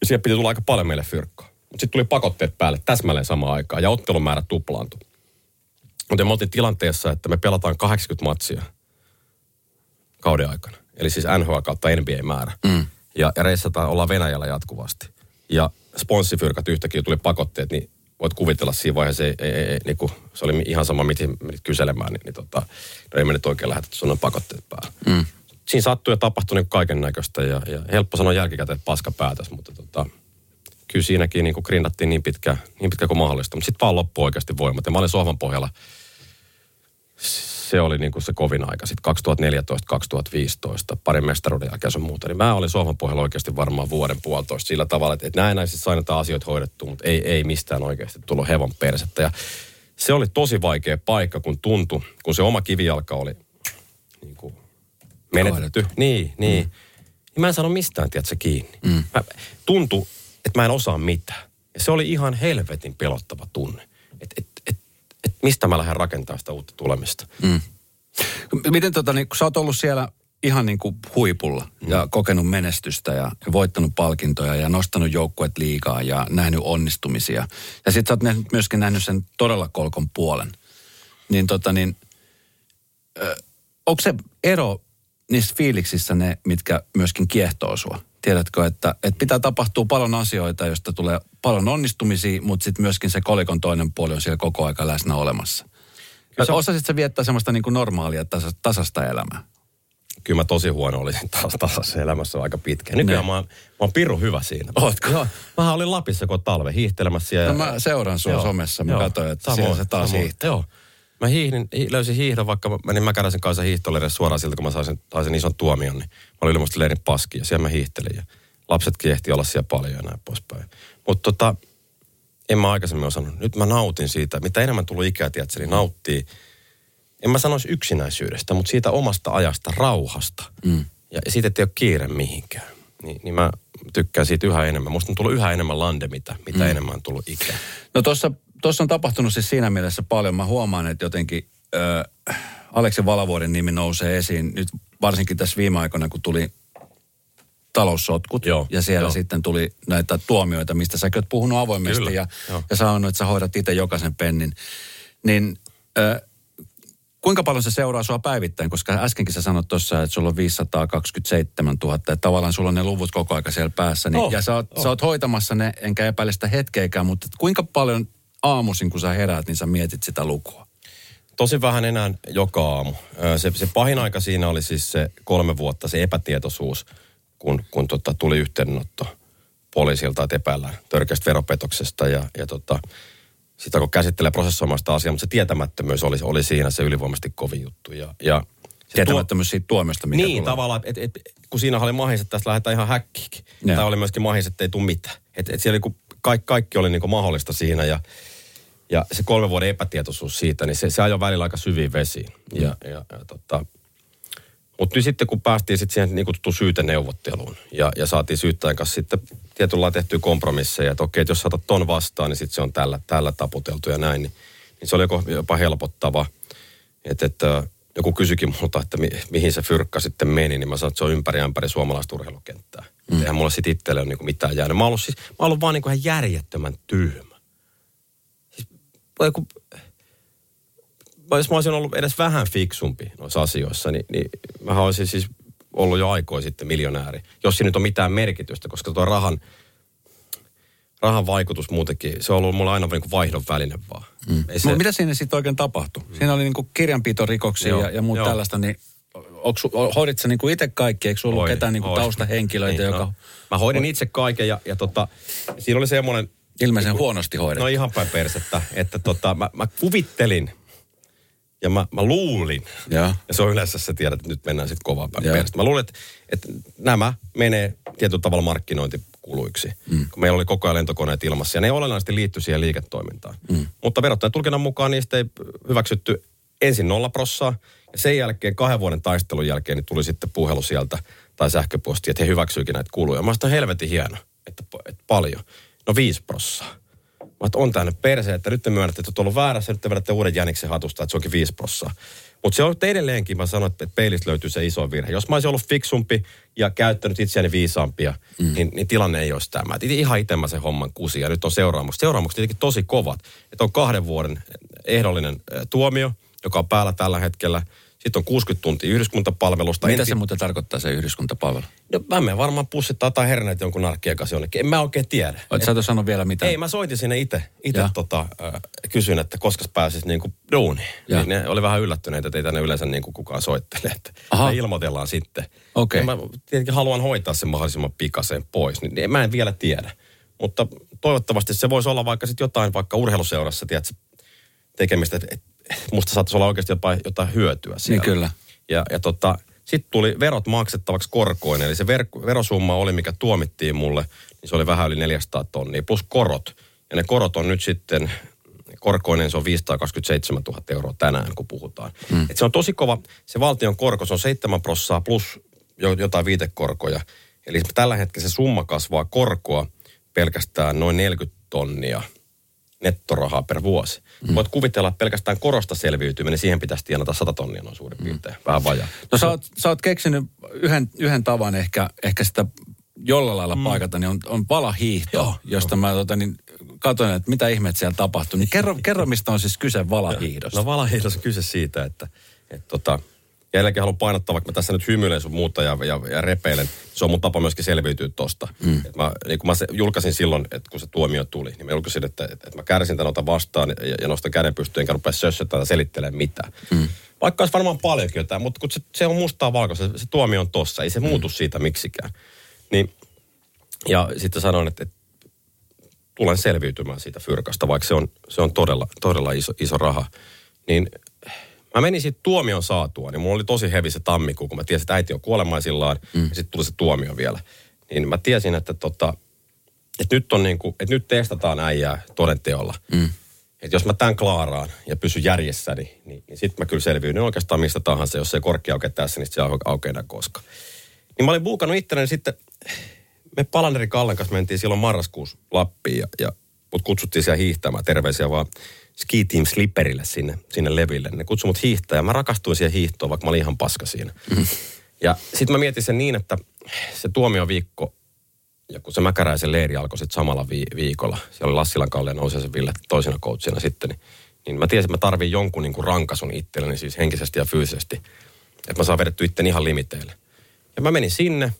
Ja siellä piti tulla aika paljon meille fyrkkaa. Mutta sitten tuli pakotteet päälle täsmälleen samaan aikaan ja ottelumäärä tuplaantui. Mutta me oltiin tilanteessa, että me pelataan 80 matsia kauden aikana. Eli siis NHL kautta NBA-määrä. Mm. Ja, ja reissataan, ollaan Venäjällä jatkuvasti. Ja sponssifyrkat yhtäkkiä tuli pakotteet, niin voit kuvitella siinä vaiheessa, ei, ei, ei, niin kuin, se oli ihan sama, mitä menit kyselemään, niin, niin tota, no ei me nyt oikein lähetetty sun pakotteet päällä. Mm. Siinä sattui ja tapahtui niin kaiken näköistä ja, ja, helppo sanoa jälkikäteen, että paska päätös, mutta tota, kyllä siinäkin niin grindattiin niin pitkä, niin pitkä kuin mahdollista. Mutta sitten vaan loppui oikeasti voimat ja mä olin sohvan pohjalla se oli niin kuin se kovin aika. Sitten 2014-2015, parin mestaruuden jälkeen sun muuta. Niin mä olin sohvan pohjalla oikeasti varmaan vuoden puolitoista sillä tavalla, että, että näennäisesti sain näitä asioita hoidettu, mutta ei, ei mistään oikeasti tullut hevon persettä. Ja se oli tosi vaikea paikka, kun tuntui, kun se oma kivijalka oli niin kuin menetetty. Niin, niin. Mm. Niin mä en sano mistään, tiedätkö, kiinni. Mm. Mä, tuntui, että mä en osaa mitään. Ja se oli ihan helvetin pelottava tunne. Et, et mistä mä lähden rakentamaan sitä uutta tulemista. Mm. Miten tota, niin, kun sä oot ollut siellä ihan niin kuin huipulla mm. ja kokenut menestystä ja, voittanut palkintoja ja nostanut joukkuet liikaa ja nähnyt onnistumisia. Ja sit sä oot nähnyt, myöskin nähnyt sen todella kolkon puolen. Niin tota niin, ö, onko se ero niissä fiiliksissä ne, mitkä myöskin kiehtoo sua? Tiedätkö, että, että pitää tapahtua paljon asioita, joista tulee paljon onnistumisia, mutta sitten myöskin se kolikon toinen puoli on siellä koko aika läsnä olemassa. Kyllä Osasit sä viettää semmoista niin kuin normaalia, tasasta, tasasta elämää? Kyllä mä tosi huono olisin taas tasassa elämässä aika pitkään. Nykyään mä oon, mä oon pirun hyvä siinä. Ootko? Joo. Mä olin Lapissa koko talve hiihtelemässä. Ja... No mä seuraan sua joo, somessa. Mä joo, katsoin, että samoin, siellä se taas hiihtää. Joo. Mä hiihdin, löysin hiihdon, vaikka mä menin Mäkäräisen kanssa hiihtolle suoraan siltä, kun mä sain sen, ison tuomion, niin mä olin ilmeisesti leirin paski ja siellä mä hiihtelin. Ja lapsetkin ehti olla siellä paljon ja näin poispäin. Mutta tota, en mä aikaisemmin osannut. Nyt mä nautin siitä. Mitä enemmän tullut ikää, tiedätkö, niin nauttii. En mä sanoisi yksinäisyydestä, mutta siitä omasta ajasta, rauhasta. Mm. Ja siitä, että ei ole kiire mihinkään. Niin, niin mä tykkään siitä yhä enemmän. Musta on tullut yhä enemmän lande, mitä, mitä mm. enemmän on tullut ikää. No tuossa tuossa on tapahtunut siis siinä mielessä paljon. Mä huomaan, että jotenkin äh, Aleksi Valavuoden nimi nousee esiin nyt varsinkin tässä viime aikoina, kun tuli taloussotkut. Joo, ja siellä joo. sitten tuli näitä tuomioita, mistä sä oot puhunut avoimesti Kyllä, ja, ja sanonut, että sä hoidat itse jokaisen pennin. Niin äh, kuinka paljon se seuraa sua päivittäin? Koska äskenkin sä sanoit tuossa, että sulla on 527 000, että tavallaan sulla on ne luvut koko aika siellä päässä. Niin, oh, ja sä oot, oh. sä oot hoitamassa ne, enkä epäile sitä hetkeäkään, mutta kuinka paljon aamuisin, kun sä heräät, niin sä mietit sitä lukua? Tosi vähän enää joka aamu. Se, se pahin aika siinä oli siis se kolme vuotta, se epätietoisuus, kun, kun tota, tuli yhteydenotto poliisilta, että epäillään törkeästä veropetoksesta ja, ja tota, sitä kun käsittelee prosessoimasta asiaa, mutta se tietämättömyys oli, oli siinä se ylivoimaisesti kovin juttu. Ja, ja Tietämättömyys siitä tuomiosta, mikä Niin, tulee. tavallaan, et, et, kun siinä oli mahis, että tästä lähdetään ihan häkkiinkin. Tämä oli myöskin mahis, että ei tule mitään. Että et siellä niin kaikki, kaikki oli niin kuin mahdollista siinä ja, ja se kolme vuoden epätietoisuus siitä, niin se, se ajoi välillä aika syviin vesiin. Mm. Ja, ja, ja tota, mutta nyt sitten kun päästiin sitten siihen niin kutsuttuun syyteneuvotteluun ja, ja saatiin syyttäjän kanssa sitten tietyllä tehtyä kompromisseja, että okei, että jos saatat ton vastaan, niin sitten se on tällä, tällä taputeltu ja näin, niin, niin se oli jopa, helpottava. Että, että joku kysyikin multa, että mi, mihin se fyrkka sitten meni, niin mä sanoin, että se on ympäri ämpäri suomalaista urheilukenttää. Mm. Eihän mulla sitten itselle ole niin mitään jäänyt. Mä oon siis, mä oon vaan niin kuin ihan järjettömän tyhmä. Siis, joku, jos mä olisin ollut edes vähän fiksumpi noissa asioissa, niin, niin mä olisin siis ollut jo aikoin sitten miljonääri. Jos siinä nyt on mitään merkitystä, koska tuo rahan, rahan vaikutus muutenkin, se on ollut mulla aina niin kuin vaihdon väline vaan. Mm. se... mitä siinä sitten oikein tapahtui? Mm. Siinä oli niin kuin kirjanpitorikoksia ja, ja muuta tällaista, niin hoidit sä niinku itse kaikki, eikö ollut ketään niinku taustahenkilöitä, niin, joka... No, mä hoidin itse kaiken ja, ja tota, siinä oli semmoinen... Ilmeisen niin, huonosti hoidettu. No ihan päin persettä, että tota, mä, mä kuvittelin, ja mä, mä luulin, ja. ja se on yleensä se tiedät, että nyt mennään sitten kovaa päin persettä. Mä luulin, että, että nämä menee tietyllä tavalla markkinointikuluiksi, mm. kun meillä oli koko ajan lentokoneet ilmassa, ja ne olennaisesti liittyi siihen liiketoimintaan. Mm. Mutta verottajan tulkinnan mukaan niistä ei hyväksytty ensin nolla prossaa, ja sen jälkeen, kahden vuoden taistelun jälkeen, niin tuli sitten puhelu sieltä tai sähköposti, että he hyväksyikin näitä kuluja. Mä on helvetin hieno, että, että paljon. No viisi prossaa. Mä on tänne perse, että nyt te myönnätte, että ollut väärässä, nyt te vedätte uuden jäniksen hatusta, että se onkin viisi prossaa. Mutta se on edelleenkin, mä sanoin, että peilistä löytyy se iso virhe. Jos mä olisin ollut fiksumpi ja käyttänyt itseäni viisaampia, mm. niin, niin, tilanne ei olisi tämä. Et ihan itse mä sen homman kusi ja nyt on seuraamukset. Seuraamukset tietenkin tosi kovat. Että on kahden vuoden ehdollinen tuomio, joka on päällä tällä hetkellä – sitten on 60 tuntia yhdyskuntapalvelusta. Mitä se muuten tarkoittaa se yhdyskuntapalvelu? No mä menen varmaan pussittaa tai herneet jonkun narkkien kanssa jonnekin. En mä oikein tiedä. Olet sä sanoa vielä mitä? Ei, mä soitin sinne itse. Itse tota, äh, kysyin, että koska pääsis niinku duuniin. Niin ne oli vähän yllättyneitä, että ei tänne yleensä niinku kukaan soittele. Että me ilmoitellaan sitten. Okei. Okay. Mä tietenkin haluan hoitaa sen mahdollisimman pikaseen pois. Niin, niin mä en vielä tiedä. Mutta toivottavasti se voisi olla vaikka sitten jotain vaikka urheiluseurassa, tiedätkö, tekemistä, että et, musta saattaisi olla oikeasti jopa jotain hyötyä siellä. Niin kyllä. Ja, ja tota, sitten tuli verot maksettavaksi korkoin, eli se ver, verosumma oli, mikä tuomittiin mulle, niin se oli vähän yli 400 tonnia, plus korot. Ja ne korot on nyt sitten, korkoinen se on 527 000 euroa tänään, kun puhutaan. Mm. Et se on tosi kova, se valtion korko, se on 7 prossaa plus jotain viitekorkoja. Eli tällä hetkellä se summa kasvaa korkoa pelkästään noin 40 tonnia nettorahaa per vuosi. Mm. Voit kuvitella, että pelkästään korosta selviytyminen, niin siihen pitäisi tienata 100 tonnia noin suurin piirtein, mm. vähän vajaa. No sä oot, sä oot keksinyt yhden, yhden tavan ehkä, ehkä sitä jollain lailla mm. paikata, niin on, on valahiihto, Joo, josta jo. mä tota, niin, katsoin, että mitä ihmeet siellä tapahtuu. Niin kerro, kerro, mistä on siis kyse valahiihdosta. No valahiihdossa on kyse siitä, että, että tota, ja jälkeen haluan painottaa, vaikka mä tässä nyt hymyilen sun muuta ja, ja, ja repeilen. Se on mun tapa myöskin selviytyä tosta. Mm. Et mä, niin kun mä se, julkaisin silloin, että kun se tuomio tuli, niin mä julkaisin, että, että, että mä kärsin tämän ota vastaan ja, ja nostan käden pystyyn, enkä rupea sössöttämään tai selittelemään mitään. Mm. Vaikka olisi varmaan paljonkin jotain, mutta kun se, se on mustaa valkoista, se, se tuomio on tossa, ei se mm. muutu siitä miksikään. Niin, ja sitten sanoin, että, että tulen selviytymään siitä fyrkasta, vaikka se on, se on todella, todella iso, iso raha. Niin Mä menin sitten tuomion saatua, niin mulla oli tosi hevi se tammikuu, kun mä tiesin, että äiti on kuolemaisillaan, mm. ja sitten tuli se tuomio vielä. Niin mä tiesin, että, tota, että, nyt, on niinku, että nyt testataan äijää todenteolla. Mm. Että jos mä tämän klaaraan ja pysyn järjessäni, niin, niin, niin sitten mä kyllä selviyn oikeastaan mistä tahansa. Jos se korkea aukeaa tässä, niin se aukeaa enää koska. Niin mä olin buukannut itselleni sitten, me Palaneri Kallen kanssa mentiin silloin marraskuussa Lappiin ja, ja mut kutsuttiin siellä hiihtämään. Terveisiä vaan Ski Team Slipperille sinne, sinne leville. Ne kutsui mut hiihtää ja mä rakastuin siihen hiihtoon, vaikka mä olin ihan paska siinä. Mm. Ja sitten mä mietin sen niin, että se tuomioviikko ja kun se Mäkäräisen leiri alkoi sitten samalla vi- viikolla, siellä oli Lassilan Kalle ja Nousiaisen Ville toisena coachina sitten, niin, niin mä tiesin, että mä tarviin jonkun niin kuin rankasun itselleni siis henkisesti ja fyysisesti, että mä saan vedetty itteni ihan limiteille. Ja mä menin sinne,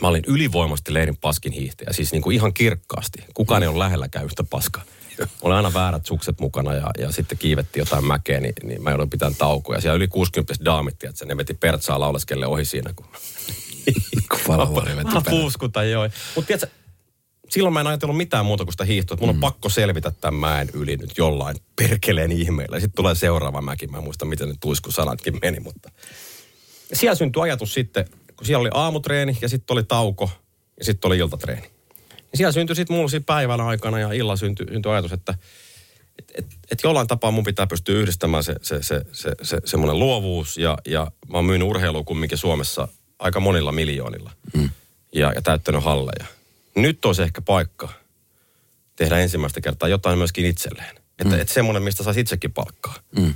mä olin ylivoimasti leirin paskin hiihtäjä, siis niin kuin ihan kirkkaasti. Kukaan ei ole lähelläkään yhtä paskaa. Mulla oli aina väärät sukset mukana ja, ja sitten kiivettiin jotain mäkeä, niin, niin mä joudun pitämään taukoja. Siellä yli 60 daamit, että ne veti pertsaa lauleskelle ohi siinä, kun... kun veti puuskuta, joo. Mutta tiedätkö, silloin mä en ajatellut mitään muuta kuin sitä hiihtoa, että mun on mm. pakko selvitä tämän mäen yli nyt jollain perkeleen ihmeellä. Sitten tulee seuraava mäki, mä en muista miten ne tuiskusanatkin meni, mutta... Siellä syntyi ajatus sitten, kun siellä oli aamutreeni ja sitten oli tauko ja sitten oli iltatreeni. Siellä syntyi sitten mulla siinä päivän aikana ja illalla syntyi, syntyi ajatus, että et, et, et jollain tapaa mun pitää pystyä yhdistämään se, se, se, se, se semmoinen luovuus ja, ja mä oon myynyt urheilua kumminkin Suomessa aika monilla miljoonilla mm. ja, ja täyttänyt halleja. Nyt olisi ehkä paikka tehdä ensimmäistä kertaa jotain myöskin itselleen. Että mm. et semmoinen, mistä saisi itsekin palkkaa. Mm.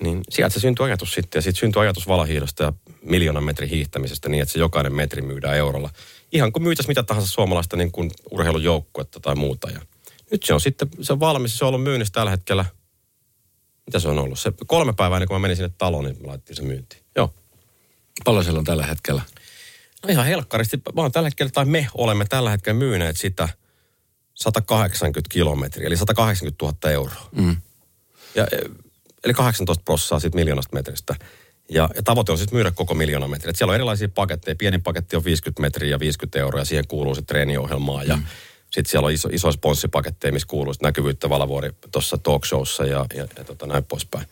Niin sieltä se syntyi ajatus sitten ja sitten syntyi ajatus valahiidosta ja miljoonan metrin hiihtämisestä niin, että se jokainen metri myydään eurolla ihan kuin myytäisi mitä tahansa suomalaista niin kuin urheilujoukkuetta tai muuta. Ja nyt se on sitten, se on valmis, se on ollut myynnissä tällä hetkellä. Mitä se on ollut? Se kolme päivää ennen kuin mä menin sinne taloon, niin laittiin se myyntiin. Joo. Paljon siellä on tällä hetkellä? No ihan helkkaristi. Mä oon tällä hetkellä, tai me olemme tällä hetkellä myyneet sitä 180 kilometriä, eli 180 000 euroa. Mm. Ja, eli 18 prosenttia siitä miljoonasta metristä. Ja, ja tavoite on sitten myydä koko miljoona metriä. Et siellä on erilaisia paketteja. Pieni paketti on 50 metriä ja 50 euroa ja siihen kuuluu sitten treeniohjelmaa. Ja mm. sitten siellä on iso, iso sponssipaketteja, missä kuuluu näkyvyyttä Valavuori tuossa talk showssa ja, ja, ja tota, näin poispäin.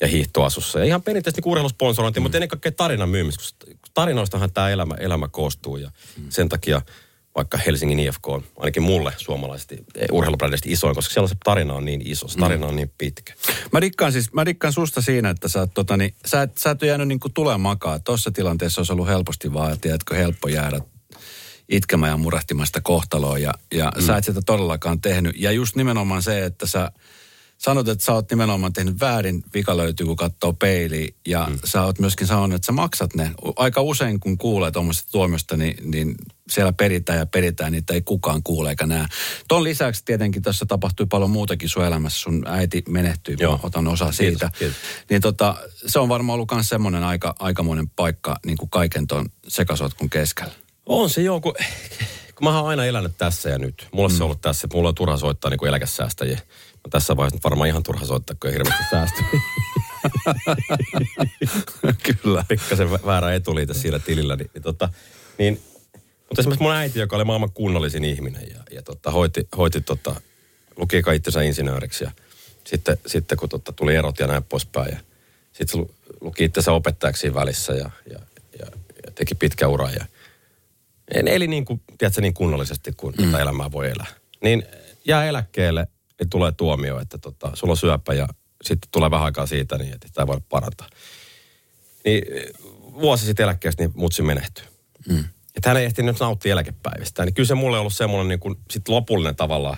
Ja hiihtoasussa. Ja ihan perinteisesti niin urheilusponsorointi, mm. mutta ennen kaikkea tarinan myymistä. Tarinoistahan tämä elämä, elämä koostuu ja mm. sen takia – vaikka Helsingin IFK on ainakin mulle suomalaisesti urheilubrändistä isoin, koska siellä se tarina on niin iso, se tarina on niin pitkä. Mä rikkaan siis, mä rikkaan susta siinä, että sä, tota, niin, sä, et, sä et ole jäänyt niin tulee makaa. Tuossa tilanteessa olisi ollut helposti vaan, tiedätkö, helppo jäädä itkemään ja murehtimasta kohtaloa ja, ja mm. sä et sitä todellakaan tehnyt. Ja just nimenomaan se, että sä sanot, että sä oot nimenomaan tehnyt väärin, vika löytyy, kun katsoo peiliin. Ja mm. sä oot myöskin sanonut, että sä maksat ne. Aika usein, kun kuulee tuommoisesta tuomiosta, niin, niin siellä peritään ja peritään, niitä ei kukaan kuule eikä näe. Ton lisäksi tietenkin tässä tapahtui paljon muutakin sun elämässä. Sun äiti menehtyi, Joo. otan osa siitä. Kiitos, kiitos. Niin tota, se on varmaan ollut myös semmoinen aika, aikamoinen paikka niin kuin kaiken ton sekasotkun keskellä. On se joo, kun, mä oon aina elänyt tässä ja nyt. Mulla mm. se on ollut tässä, että mulla on turha soittaa niin kuin eläkesäästäjiä tässä vaiheessa varmaan ihan turha soittaa, kun ei hirveästi säästy. Kyllä. Pikkasen väärä etuliite siinä tilillä. Niin, niin, tota, niin, mutta esimerkiksi mun äiti, joka oli maailman kunnollisin ihminen ja, ja tota, hoiti, hoiti tota, luki itsensä insinööriksi ja, sitten, sitten kun tota, tuli erot ja näin poispäin. Ja sitten se luki itsensä opettajaksi välissä ja, ja, ja, ja teki pitkä ura. Ja, eli niin kuin, tiedätkö, niin kunnollisesti kuin mm. tätä elämää voi elää. Niin jää eläkkeelle, niin tulee tuomio, että tota, sulla on syöpä ja sitten tulee vähän aikaa siitä, niin että tämä voi parantaa. Niin vuosi sitten eläkkeestä, niin mutsi menehtyy. Mm. Että hän ei ehtinyt nauttia eläkepäivistä. Niin kyllä se mulle on ollut semmoinen niin kuin, sit lopullinen tavallaan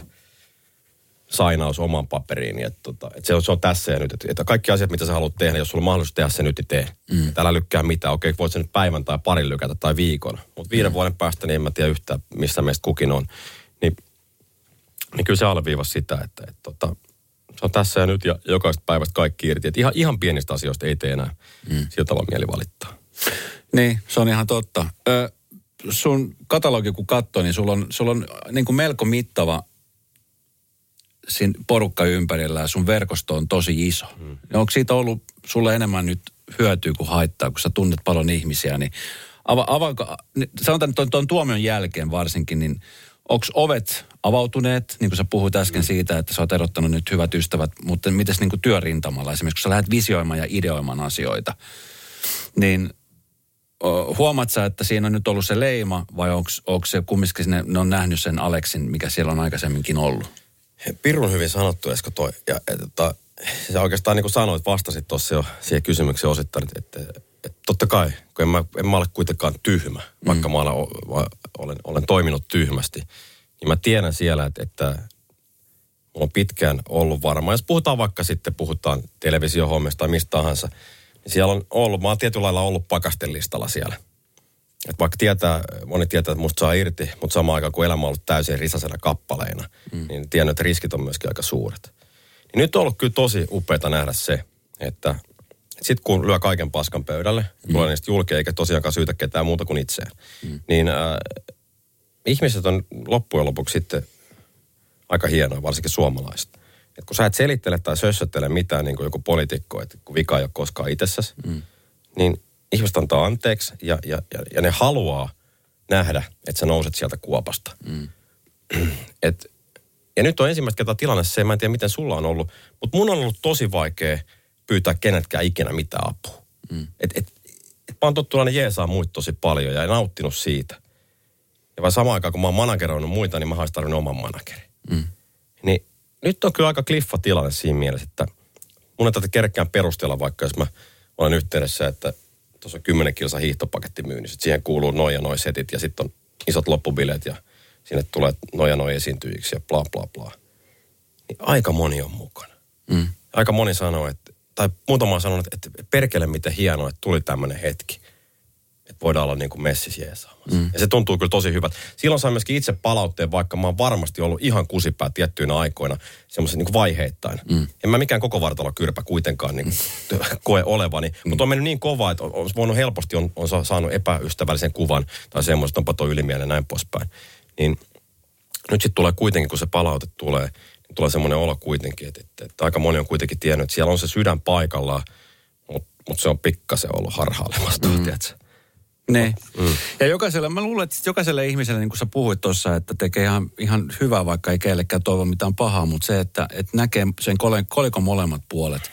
sainaus oman paperiin. Että, tota, että se, on, se on tässä ja nyt. Että, että kaikki asiat, mitä sä haluat tehdä, jos sulla on mahdollisuus tehdä se nyt, niin tee. Mm. Älä lykkää mitään. Okei, voit sen nyt päivän tai parin lykätä tai viikon. Mutta viiden mm. vuoden päästä, niin en mä tiedä yhtään, missä meistä kukin on. Niin, niin kyllä se alleviivasi sitä, että, että, että tota, se on tässä ja nyt ja jokaisesta päivästä kaikki irti. Että ihan, ihan pienistä asioista ei tee enää mm. sillä tavalla mieli valittaa. Niin, se on ihan totta. Ö, sun katalogi kun katsoo, niin sulla on, sulla on niin kuin melko mittava siinä porukka ympärillä ja sun verkosto on tosi iso. Mm. Onko siitä ollut sulle enemmän nyt hyötyä kuin haittaa, kun sä tunnet paljon ihmisiä, niin ava, avaako, sanotaan tuon, tuon tuomion jälkeen varsinkin, niin onko ovet avautuneet, niin kuin sä puhuit äsken mm. siitä, että sä oot erottanut nyt hyvät ystävät, mutta miten niin kuin työrintamalla esimerkiksi, kun sä lähdet visioimaan ja ideoimaan asioita, niin huomaat sä, että siinä on nyt ollut se leima vai onko se kumminkin sinne, ne on nähnyt sen Aleksin, mikä siellä on aikaisemminkin ollut? Pirun hyvin sanottu, Esko toi. Ja, et, tota, sä oikeastaan niin kuin sanoit, vastasit tuossa jo siihen kysymykseen osittain, että, että, että totta kai, kun en mä, en mä ole kuitenkaan tyhmä, vaikka mm. mä olen, olen, olen toiminut tyhmästi, niin mä tiedän siellä, että, että mulla on pitkään ollut varmaan, jos puhutaan vaikka sitten, puhutaan televisiohommista tai mistä tahansa, niin siellä on ollut, mä oon tietyllä lailla ollut pakastelistalla siellä. Et vaikka tietää, moni tietää, että musta saa irti, mutta samaan aikaan kun elämä on ollut täysin risasena kappaleina, mm. niin tiedän, että riskit on myöskin aika suuret. Niin nyt on ollut kyllä tosi upeata nähdä se, että sitten kun lyö kaiken paskan pöydälle, mm. tulee niistä julkeen eikä tosiaankaan syytä ketään muuta kuin itseään, mm. niin äh, ihmiset on loppujen lopuksi sitten aika hienoja, varsinkin suomalaiset. Et kun sä et selittele tai sössöttele mitään niin kuin joku poliitikko, että kun vika ei ole koskaan itsessäsi, mm. niin ihmiset antaa anteeksi ja, ja, ja, ja ne haluaa nähdä, että sä nouset sieltä kuopasta. Mm. Et, ja nyt on ensimmäistä kertaa tilanne se, mä en tiedä miten sulla on ollut, mutta mun on ollut tosi vaikea pyytää kenetkään ikinä mitään apua. Mm. Et, et, et mä oon tottunut jeesaa muita tosi paljon ja nauttinut siitä. Ja vaan samaan aikaan, kun mä oon manageroinut muita, niin mä olisin tarvinnut oman managerin. Mm. Niin nyt on kyllä aika kliffa tilanne siinä mielessä, että mun ei tätä kerkkään perustella, vaikka jos mä olen yhteydessä, että tuossa on 10 kilsa hiihtopaketti myynnissä. Siihen kuuluu noin ja noin setit ja sitten on isot loppubileet ja sinne tulee noin ja noin esiintyjiksi ja bla bla bla. Niin aika moni on mukana. Mm. Aika moni sanoo, että, tai muutama on sanonut, että perkele miten hienoa, että tuli tämmöinen hetki että voidaan olla niin kuin messis jeesaamassa. Mm. Ja se tuntuu kyllä tosi hyvältä. Silloin saan myöskin itse palautteen, vaikka mä oon varmasti ollut ihan kusipää tiettyinä aikoina semmoisen niin vaiheittain. Mm. En mä mikään koko vartalo kyrpä kuitenkaan niin mm. koe olevani. Mm. Mutta on mennyt niin kova, että on, voinut helposti on, on saanut epäystävällisen kuvan tai semmoista, onpa toi ylimielinen ja näin poispäin. Niin nyt sitten tulee kuitenkin, kun se palaute tulee, niin tulee semmoinen olo kuitenkin, että, että, että aika moni on kuitenkin tiennyt, että siellä on se sydän paikallaan, mutta mut se on pikkasen ollut harhailemasta, mm. tiedätkö? Ne. Mm. Ja jokaiselle, mä luulen, että jokaiselle ihmiselle, niin kuin sä puhuit tuossa, että tekee ihan, ihan hyvää, vaikka ei kellekään toivo mitään pahaa, mutta se, että, että näkee sen kolikon molemmat puolet.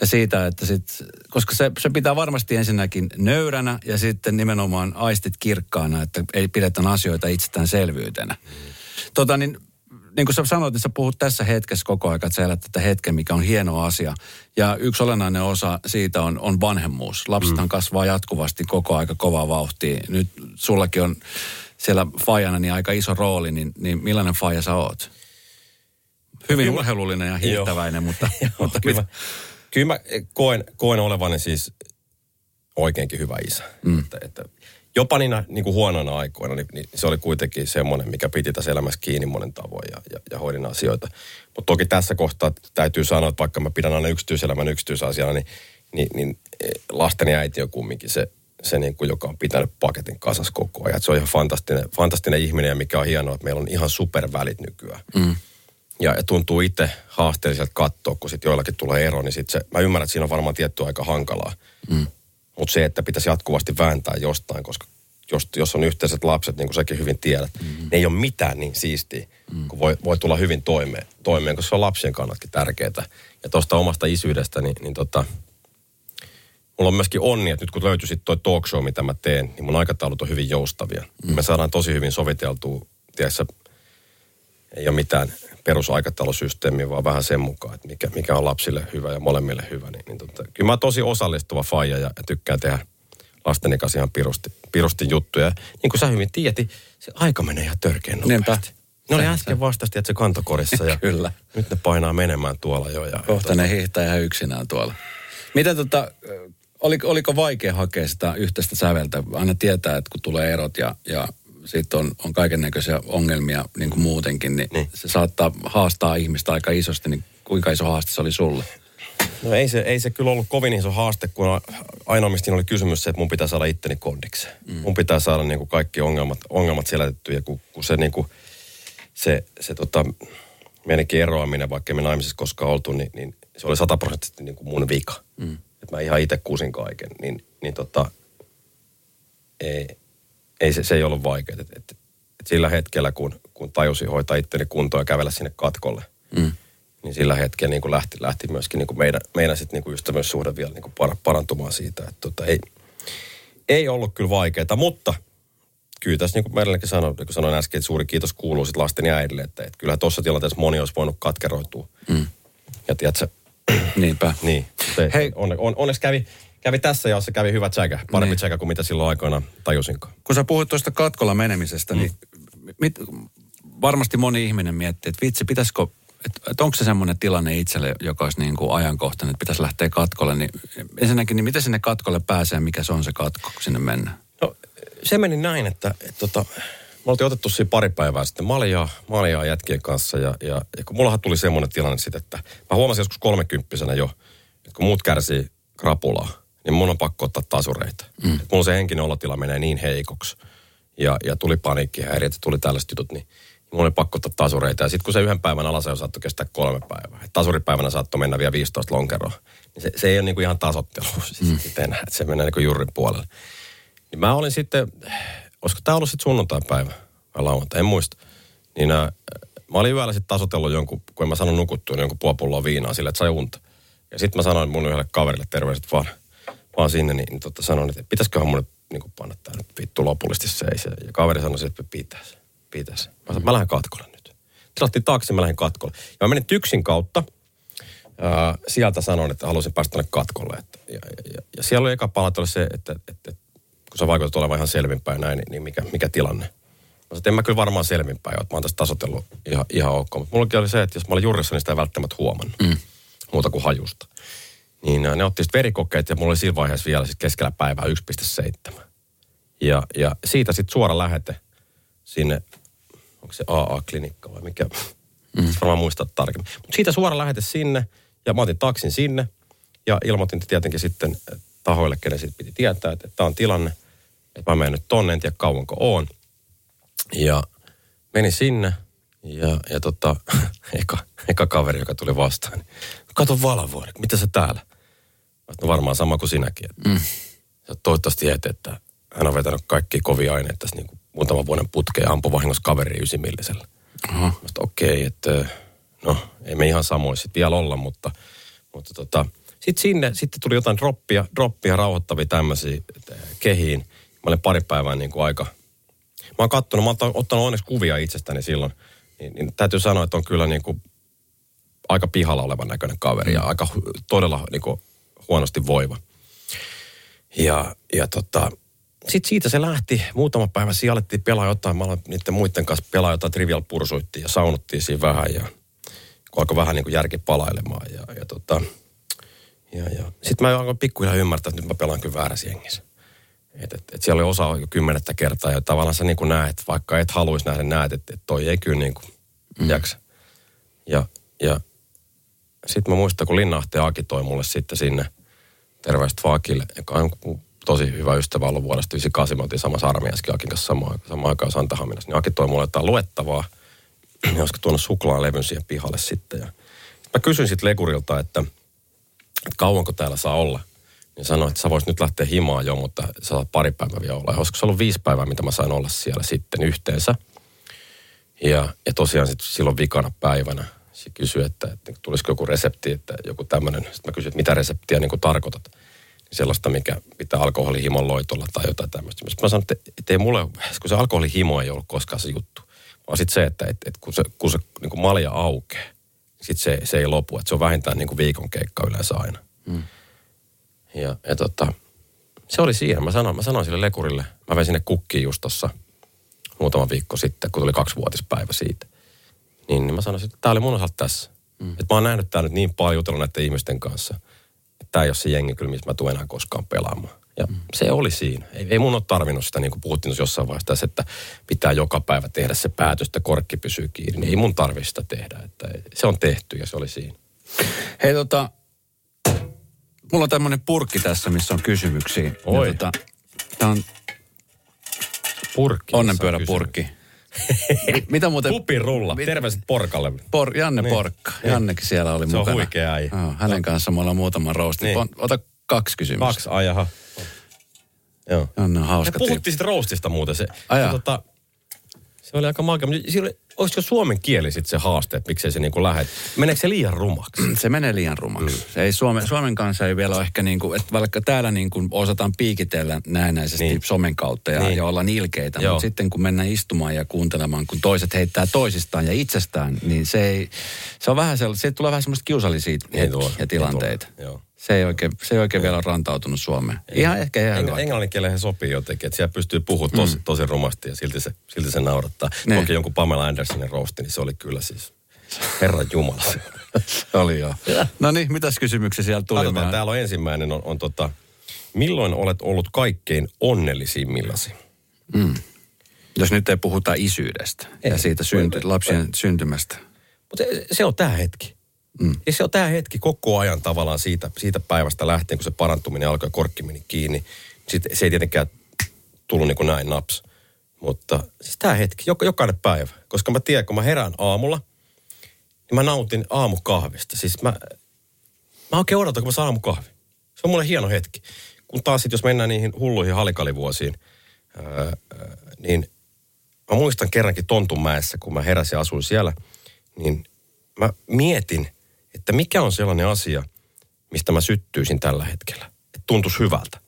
Ja siitä, että sit, koska se, se pitää varmasti ensinnäkin nöyränä ja sitten nimenomaan aistit kirkkaana, että ei pidetä asioita itsestäänselvyytenä. Mm. Tota niin, niin kuin sä sanoit, niin sä puhut tässä hetkessä koko ajan, että sä elät tätä hetken, mikä on hieno asia. Ja yksi olennainen osa siitä on, on vanhemmuus. Lapsethan mm. kasvaa jatkuvasti koko aika kovaa vauhtia. Nyt sullakin on siellä fajana niin aika iso rooli, niin, niin millainen faija sä oot? Hyvin kyllä, urheilullinen ja hiihtäväinen, mutta... joo, mutta kyllä, kyllä mä koen, koen olevani siis oikeinkin hyvä isä. Mm. Että, että jopa niinä niin kuin huonoina aikoina, niin, niin se oli kuitenkin semmoinen, mikä piti tässä elämässä kiinni monen tavoin ja, ja, ja hoidin asioita. Mutta toki tässä kohtaa täytyy sanoa, että vaikka mä pidän aina yksityiselämän yksityisasiana, niin, niin, niin e, lasteni äiti on kumminkin se, se niin kuin, joka on pitänyt paketin kasas koko ajan. Et se on ihan fantastinen, fantastinen ihminen ja mikä on hienoa, että meillä on ihan supervälit nykyään. Mm. Ja, ja tuntuu itse haasteelliselta katsoa, kun sitten joillakin tulee ero, niin sit se, mä ymmärrän, että siinä on varmaan tietty aika hankalaa. Mm. Mutta se, että pitäisi jatkuvasti vääntää jostain, koska jos, jos on yhteiset lapset, niin kuin säkin hyvin tiedät, mm-hmm. ne ei ole mitään niin siistiä, mm-hmm. kun voi, voi tulla hyvin toimeen, toimeen, koska se on lapsien kannatkin tärkeää. Ja tuosta omasta isyydestä, niin, niin tota, mulla on myöskin onni, että nyt kun löytyy sitten toi talk show, mitä mä teen, niin mun aikataulut on hyvin joustavia. Mm. Me saadaan tosi hyvin soviteltua, tiedätkö, ei ole mitään perusaikataulusysteemiä, vaan vähän sen mukaan, että mikä, mikä on lapsille hyvä ja molemmille hyvä. Niin, niin tota, kyllä mä oon tosi osallistuva faija ja, ja tykkään tehdä lasteni kanssa ihan pirusti, pirusti juttuja. niin kuin sä hyvin tiedät, se aika menee ihan törkeän nopeasti. Ne oli äsken vastasti, että se kantokorissa ja Kyllä. nyt ne painaa menemään tuolla jo. Ja, Kohta tota, ne hiihtää ihan yksinään tuolla. Miten tota, oliko, oliko vaikea hakea sitä yhteistä säveltä? Aina tietää, että kun tulee erot ja, ja sitten on, on kaiken näköisiä ongelmia niin kuin muutenkin, niin, niin se saattaa haastaa ihmistä aika isosti, niin kuinka iso haaste se oli sulle? No ei se, ei se kyllä ollut kovin iso haaste, kun ainoa mistä oli kysymys se, että mun pitää saada itteni kondiksi. Mm. Mun pitää saada niin kuin kaikki ongelmat, ongelmat selätettyä, kun, kun se, niin kuin, se, se tota, meidänkin eroaminen, vaikka me naimisissa koskaan oltu, niin, niin se oli sataprosenttisesti niin kuin mun vika. Mm. Että mä ihan itse kusin kaiken. Niin, niin tota, ei, ei se, se ei ollut vaikeaa. Et, et, et sillä hetkellä, kun, kun tajusin hoitaa itteni kuntoon ja kävellä sinne katkolle, mm niin sillä hetkellä niin kuin lähti, lähti myöskin niin kuin meidän, meidän sit niin kuin ystävyyssuhde vielä niin kuin parantumaan siitä. Että tota, ei, ei ollut kyllä vaikeaa, mutta kyllä tässä niin kuin Merlinkin sanoi, niin kuin sanoin äsken, että suuri kiitos kuuluu sitten lasten ja äidille, että, että kyllähän tuossa tilanteessa moni olisi voinut katkeroitua. Mm. Ja tiedätkö, Niinpä. niin. Hei. Onne, on, onneksi kävi, kävi tässä ja se kävi hyvä tsäkä. Parempi niin. tsäkä kuin mitä silloin aikoina tajusinkaan. Kun sä puhuit tuosta katkolla menemisestä, niin mm. niin mit, varmasti moni ihminen miettii, että vitsi, pitäisikö että et onko se semmoinen tilanne itselle, joka olisi niin kuin ajankohtainen, että pitäisi lähteä katkolle, niin ensinnäkin, niin miten sinne katkolle pääsee, mikä se on se katko, kun sinne mennään? No se meni näin, että, että tota, me oltiin otettu siinä pari päivää sitten maljaa, maljaa jätkien kanssa ja, ja, ja kun mullahan tuli semmoinen tilanne sitten, että mä huomasin joskus kolmekymppisenä jo, että kun muut kärsii krapulaa, niin mun on pakko ottaa tasureita. Mm. Että mulla se henkinen olotila menee niin heikoksi ja, ja tuli paniikkihäiriöt, tuli tällaiset jutut, niin mulla oli pakko ottaa tasureita. Ja sitten kun se yhden päivän alasajo saattoi kestää kolme päivää. Et tasuripäivänä saattoi mennä vielä 15 lonkeroa. Niin se, se ei ole niinku ihan tasottelu siis mm. enää, että se menee niinku juurin puolelle. Niin mä olin sitten, olisiko tämä ollut sitten sunnuntai-päivä vai lauantai, en muista. Niin ää, äh, mä olin yöllä sitten tasotellut jonkun, kun en mä sanon nukuttua, niin jonkun puopulloa viinaa sille, että sai unta. Ja sitten mä sanoin mun yhdelle kaverille terveiset vaan, vaan sinne, niin, niin totta sanoin, että pitäisiköhän mun niin panna tää nyt vittu lopullisesti seis. Ja kaveri sanoi, että pitäisi pitäisi. Mä sanoin, mä lähden katkolle nyt. Tilattiin taksi, mä lähden katkolle. Ja mä menin tyksin kautta. Ää, sieltä sanoin, että haluaisin päästä tänne katkolle. Että, ja, ja, ja, ja siellä oli eka palata se, että, että, että kun sä vaikutat olevan ihan selvinpäin näin, niin, niin mikä, mikä tilanne? Mä sanoin, en mä kyllä varmaan selvinpäin että mä oon tässä tasotellut ihan, ihan ok. Mutta mullakin oli se, että jos mä olin jurissa, niin sitä ei välttämättä huomannut. Mm. Muuta kuin hajusta. Niin ne otti sitten verikokeet ja mulla oli siinä vaiheessa vielä sit keskellä päivää 1,7. Ja, ja siitä sitten suora lähete sinne onko se AA-klinikka vai mikä, mm. varmaan muistaa tarkemmin. Mutta siitä suora lähete sinne ja mä otin taksin sinne ja ilmoitin tietenkin sitten tahoille, kenen sitten piti tietää, että tämä on tilanne, että mä menen nyt tonne, en tiedä kauanko oon. Ja meni sinne ja, ja tota, eka, eka kaveri, joka tuli vastaan, niin kato Valavuori, mitä se täällä? No varmaan sama kuin sinäkin. Että mm. Toivottavasti et, että hän on vetänyt kaikki kovia aineita tässä niin kuin muutaman vuoden putkeen ampui vahingossa kaveri ysimillisellä. okei, okay, että no ei me ihan samoin sitten vielä olla, mutta, mutta tota, sitten sinne sitten tuli jotain droppia, droppia rauhoittavia tämmöisiä kehiin. Mä olin pari päivää niin kuin aika, mä oon kattonut, mä oon ottanut onneksi kuvia itsestäni silloin, niin, niin täytyy sanoa, että on kyllä niin kuin aika pihalla olevan näköinen kaveri ja mm. aika todella niin kuin huonosti voiva. Ja, ja tota, sitten siitä se lähti. Muutama päivä siellä alettiin pelaa jotain. Mä aloin niiden muiden kanssa pelaa jotain trivial pursuittiin ja saunuttiin siinä vähän. Ja kun alkoi vähän niin kuin järki palailemaan. Ja, ja, tota, ja, ja. Sitten mä alkoin pikkuhiljaa ymmärtää, että nyt mä pelaan kyllä väärässä jengissä. Et, et, et siellä oli osa jo kymmenettä kertaa ja tavallaan sä niin kuin näet, vaikka et haluaisi nähdä, näet, että et toi ei kyllä niin kuin mm. jaksa. Ja, ja sitten mä muistan, kun Linnahti Aki toi mulle sitten sinne terveistä Faakille, joka on tosi hyvä ystävä ollut vuodesta 98. Me oltiin samassa Akin kanssa samaan, samaan aikaan Santahaminassa. Niin Aki toi mulle jotain luettavaa. Olisiko tuonut suklaalevyn siihen pihalle sitten. Ja mä kysyin sitten Legurilta, että, että kauanko täällä saa olla. Niin sanoi, että sä voisit nyt lähteä himaan jo, mutta sä saat pari päivää vielä olla. Ja olisiko se ollut viisi päivää, mitä mä sain olla siellä sitten yhteensä. Ja, ja tosiaan sit silloin vikana päivänä se kysyi, että, että tulisiko joku resepti, että joku tämmöinen. Sitten mä kysyin, että mitä reseptiä niin tarkoitat. Niin sellaista, mikä pitää alkoholihimon loitolla tai jotain tämmöistä. Sitten mä sanoin, että, että ei mulle, kun se alkoholihimo ei ollut koskaan se juttu. Vaan sitten se, että, että, että kun se, kun se niin kuin malja aukeaa, sitten se, se ei lopu. Että se on vähintään niin kuin viikon keikka yleensä aina. Mm. Ja, ja tota, se oli siinä. Mä sanoin, mä sanoin sille lekurille, mä vein sinne kukkiin just tossa muutama viikko sitten, kun tuli kaksivuotispäivä siitä. Niin, niin mä sanoin, että tämä oli mun osalta tässä. Mm. Että mä oon nähnyt tää nyt niin paljon jutellut näiden ihmisten kanssa. Että tämä ei ole se jengi kyllä, missä mä tulen enää koskaan pelaamaan. Ja mm. se oli siinä. Ei, ei mun ole tarvinnut sitä, niin kuin puhuttiin jossain vaiheessa tässä, että pitää joka päivä tehdä se päätös, että korkki pysyy kiinni. Niin ei mun tarvi sitä tehdä. Että se on tehty ja se oli siinä. Hei tota, mulla on tämmöinen purkki tässä, missä on kysymyksiä. Oi. Ja tota, tää on Purkki. onnenpyöräpurkki. Mi- Mitä muuten... Pupirulla. Mit- Terveiset Porkalle. Por, Janne Niin. Porkka. Niin. Jannekin siellä oli Se on mukana. huikea äijä. Joo, hänen kanssaan me ollaan muutama roosti. Niin. On- Ota kaksi kysymystä. Kaksi, ai jaha. Joo. Janne on Me hauska tyyppi. puhuttiin sitten roastista muuten. Se, Ai se, tota, se oli aika makea. mutta siinä oli- Olisiko suomen kieli sitten se haaste, että miksei se niinku lähde? Meneekö se liian rumaksi? Se menee liian rumaksi. Mm. Se ei Suomen, Suomen kanssa ei vielä ole ehkä niin kuin, että vaikka täällä niin kuin osataan piikitellä näennäisesti niin. Niin. somen kautta ja, Niin. ja olla ilkeitä, Joo. mutta sitten kun mennään istumaan ja kuuntelemaan, kun toiset heittää toisistaan ja itsestään, niin se ei, se on vähän sellaista, siitä tulee vähän semmoista kiusallisia hetkiä ja ei tilanteita. joo. Se ei oikein, se ei oikein vielä ole rantautunut Suomeen. Ihan ehkä ihan Eng- hyvä. englannin kieleen sopii jotenkin, että siellä pystyy puhumaan tosi, mm. tosi rumasti ja silti se, silti se naurattaa. Niin. Toki jonkun Pamela Andersonin roosti, niin se oli kyllä siis Herran Jumala. Se oli joo. No niin, mitäs kysymyksiä siellä tuli? Katsotaan, täällä on ensimmäinen, on, on tota, milloin olet ollut kaikkein onnellisimmillasi? Jos nyt ei puhuta isyydestä ei, ja Ei. siitä synty, Ei, ei, lapsien syntymästä. Mutta se, se on tämä hetki. Mm. Ja se on tämä hetki koko ajan tavallaan siitä, siitä päivästä lähtien, kun se parantuminen alkoi ja korkki meni kiinni. Sit se ei tietenkään tullut niin kuin näin naps. Mutta siis tämä hetki, joka, jokainen päivä. Koska mä tiedän, kun mä herään aamulla, niin mä nautin aamukahvista. Siis mä, mä oikein odotan, kun mä saan aamukahvi. Se on mulle hieno hetki. Kun taas sit, jos mennään niihin hulluihin halikalivuosiin, öö, niin mä muistan kerrankin Tontunmäessä, kun mä heräsin ja asuin siellä, niin mä mietin, että mikä on sellainen asia, mistä mä syttyisin tällä hetkellä. Että tuntuisi hyvältä.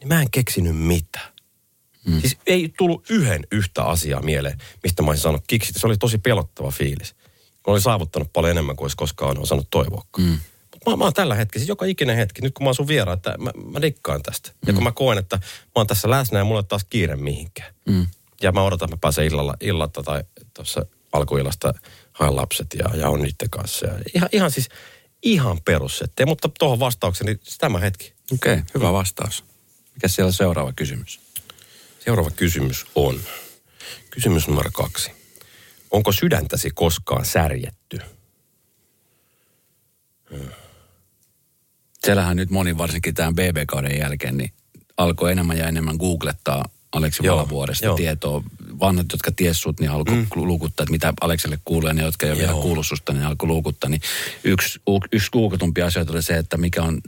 Niin mä en keksinyt mitään. Mm. Siis ei tullut yhden yhtä asiaa mieleen, mistä mä olisin saanut kiksit. Se oli tosi pelottava fiilis. Mä olin saavuttanut paljon enemmän kuin olisi koskaan osannut toivoa. Mm. Mutta mä, mä oon tällä hetkellä, siis joka ikinen hetki, nyt kun mä oon sun vieraan, että mä, mä dikkaan tästä. Mm. Ja kun mä koen, että mä oon tässä läsnä ja mulla ei taas kiire mihinkään. Mm. Ja mä odotan, että mä pääsen illalla, illalla tai tuossa alkuillasta lapset ja, ja on niiden kanssa. Ja ihan, ihan siis, ihan perussettejä. Mutta tuohon vastaukseni, siis tämä hetki. Okei, okay, hyvä vastaus. Mikä siellä on seuraava kysymys? Seuraava kysymys on, kysymys numero kaksi. Onko sydäntäsi koskaan särjetty? Siellähän nyt moni varsinkin tämän BB-kauden jälkeen, niin alkoi enemmän ja enemmän googlettaa Aleksi Valavuoresta tietoa. Vanhat, jotka ties sut, niin alkoi mm. luukuttaa, että mitä Alekselle kuuluu, ja ne, jotka ei ole vielä Joo. kuullut susta, niin alkoi luukuttaa. Niin yksi, yksi googletumpi asioita oli se, että mikä on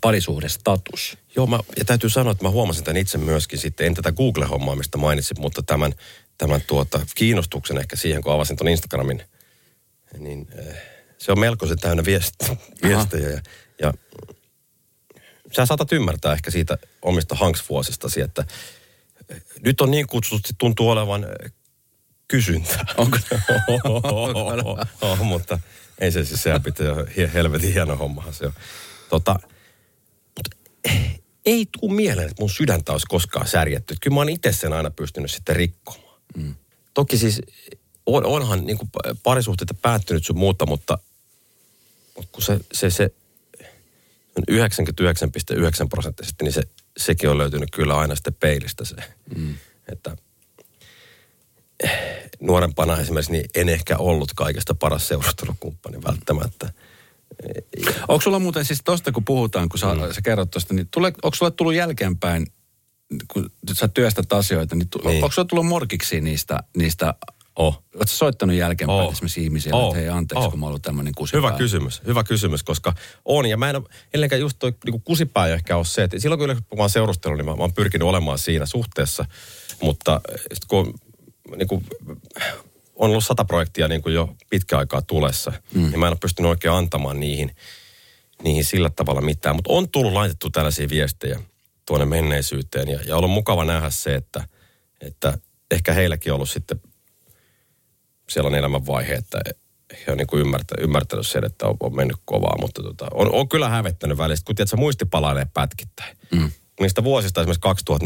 parisuhdestatus. Joo, mä, ja täytyy sanoa, että mä huomasin tämän itse myöskin sitten, en tätä Google-hommaa, mistä mainitsin, mutta tämän, tämän tuota, kiinnostuksen ehkä siihen, kun avasin ton Instagramin, niin äh, se on melkoisen täynnä viest, viestejä. Ja, ja sä saatat ymmärtää ehkä siitä omista hanksvuosistasi, että nyt on niin kutsutusti tuntuu olevan äh, kysyntää. Onko? oh, mutta ei se siis, sehän pitää helvetin hieno hommahan se on. Tota, mutta ei tuu mieleen, että mun sydäntä olisi koskaan särjetty. Kyllä mä oon itse sen aina pystynyt sitten rikkomaan. Mm. Toki siis on, onhan niin kuin parisuhteita päättynyt sun muuta, mutta, mutta kun se, se, se on 99,9 prosenttisesti, niin se, sekin on löytynyt kyllä aina sitten peilistä se. Mm. Että nuorempana esimerkiksi niin en ehkä ollut kaikesta paras seurustelukumppani välttämättä. Onko sulla muuten siis tosta, kun puhutaan, kun sä, mm. sä kerrot tosta, niin tule, onko sulla tullut jälkeenpäin, kun sä työstät asioita, niin, tu, Niin. onko sulla tullut morkiksi niistä, niistä Oh. Oletko soittanut jälkeenpäin Oo. esimerkiksi ihmisille, Oo. että hei anteeksi, Oo. kun mä ollut tämmöinen kusipää. Hyvä kysymys, hyvä kysymys, koska on. Ja mä en ole, just toi niin kusipää ei ehkä ole se, että silloin kun yleensä mä oon seurustellut, niin mä, mä oon pyrkinyt olemaan siinä suhteessa. Mutta sit kun niin kuin, on ollut sata projektia niin kuin jo pitkä aikaa tulessa, mm. niin mä en ole pystynyt oikein antamaan niihin, niihin sillä tavalla mitään. Mutta on tullut laitettu tällaisia viestejä tuonne menneisyyteen ja, ja on ollut mukava nähdä se, että, että ehkä heilläkin on ollut sitten sellainen elämänvaihe, että he on niin kuin ymmärtänyt, ymmärtänyt sen, että on, on mennyt kovaa, mutta tota, on, on kyllä hävettänyt välistä, kun tiedät, muisti palailee pätkittäin. Mm. Niistä vuosista esimerkiksi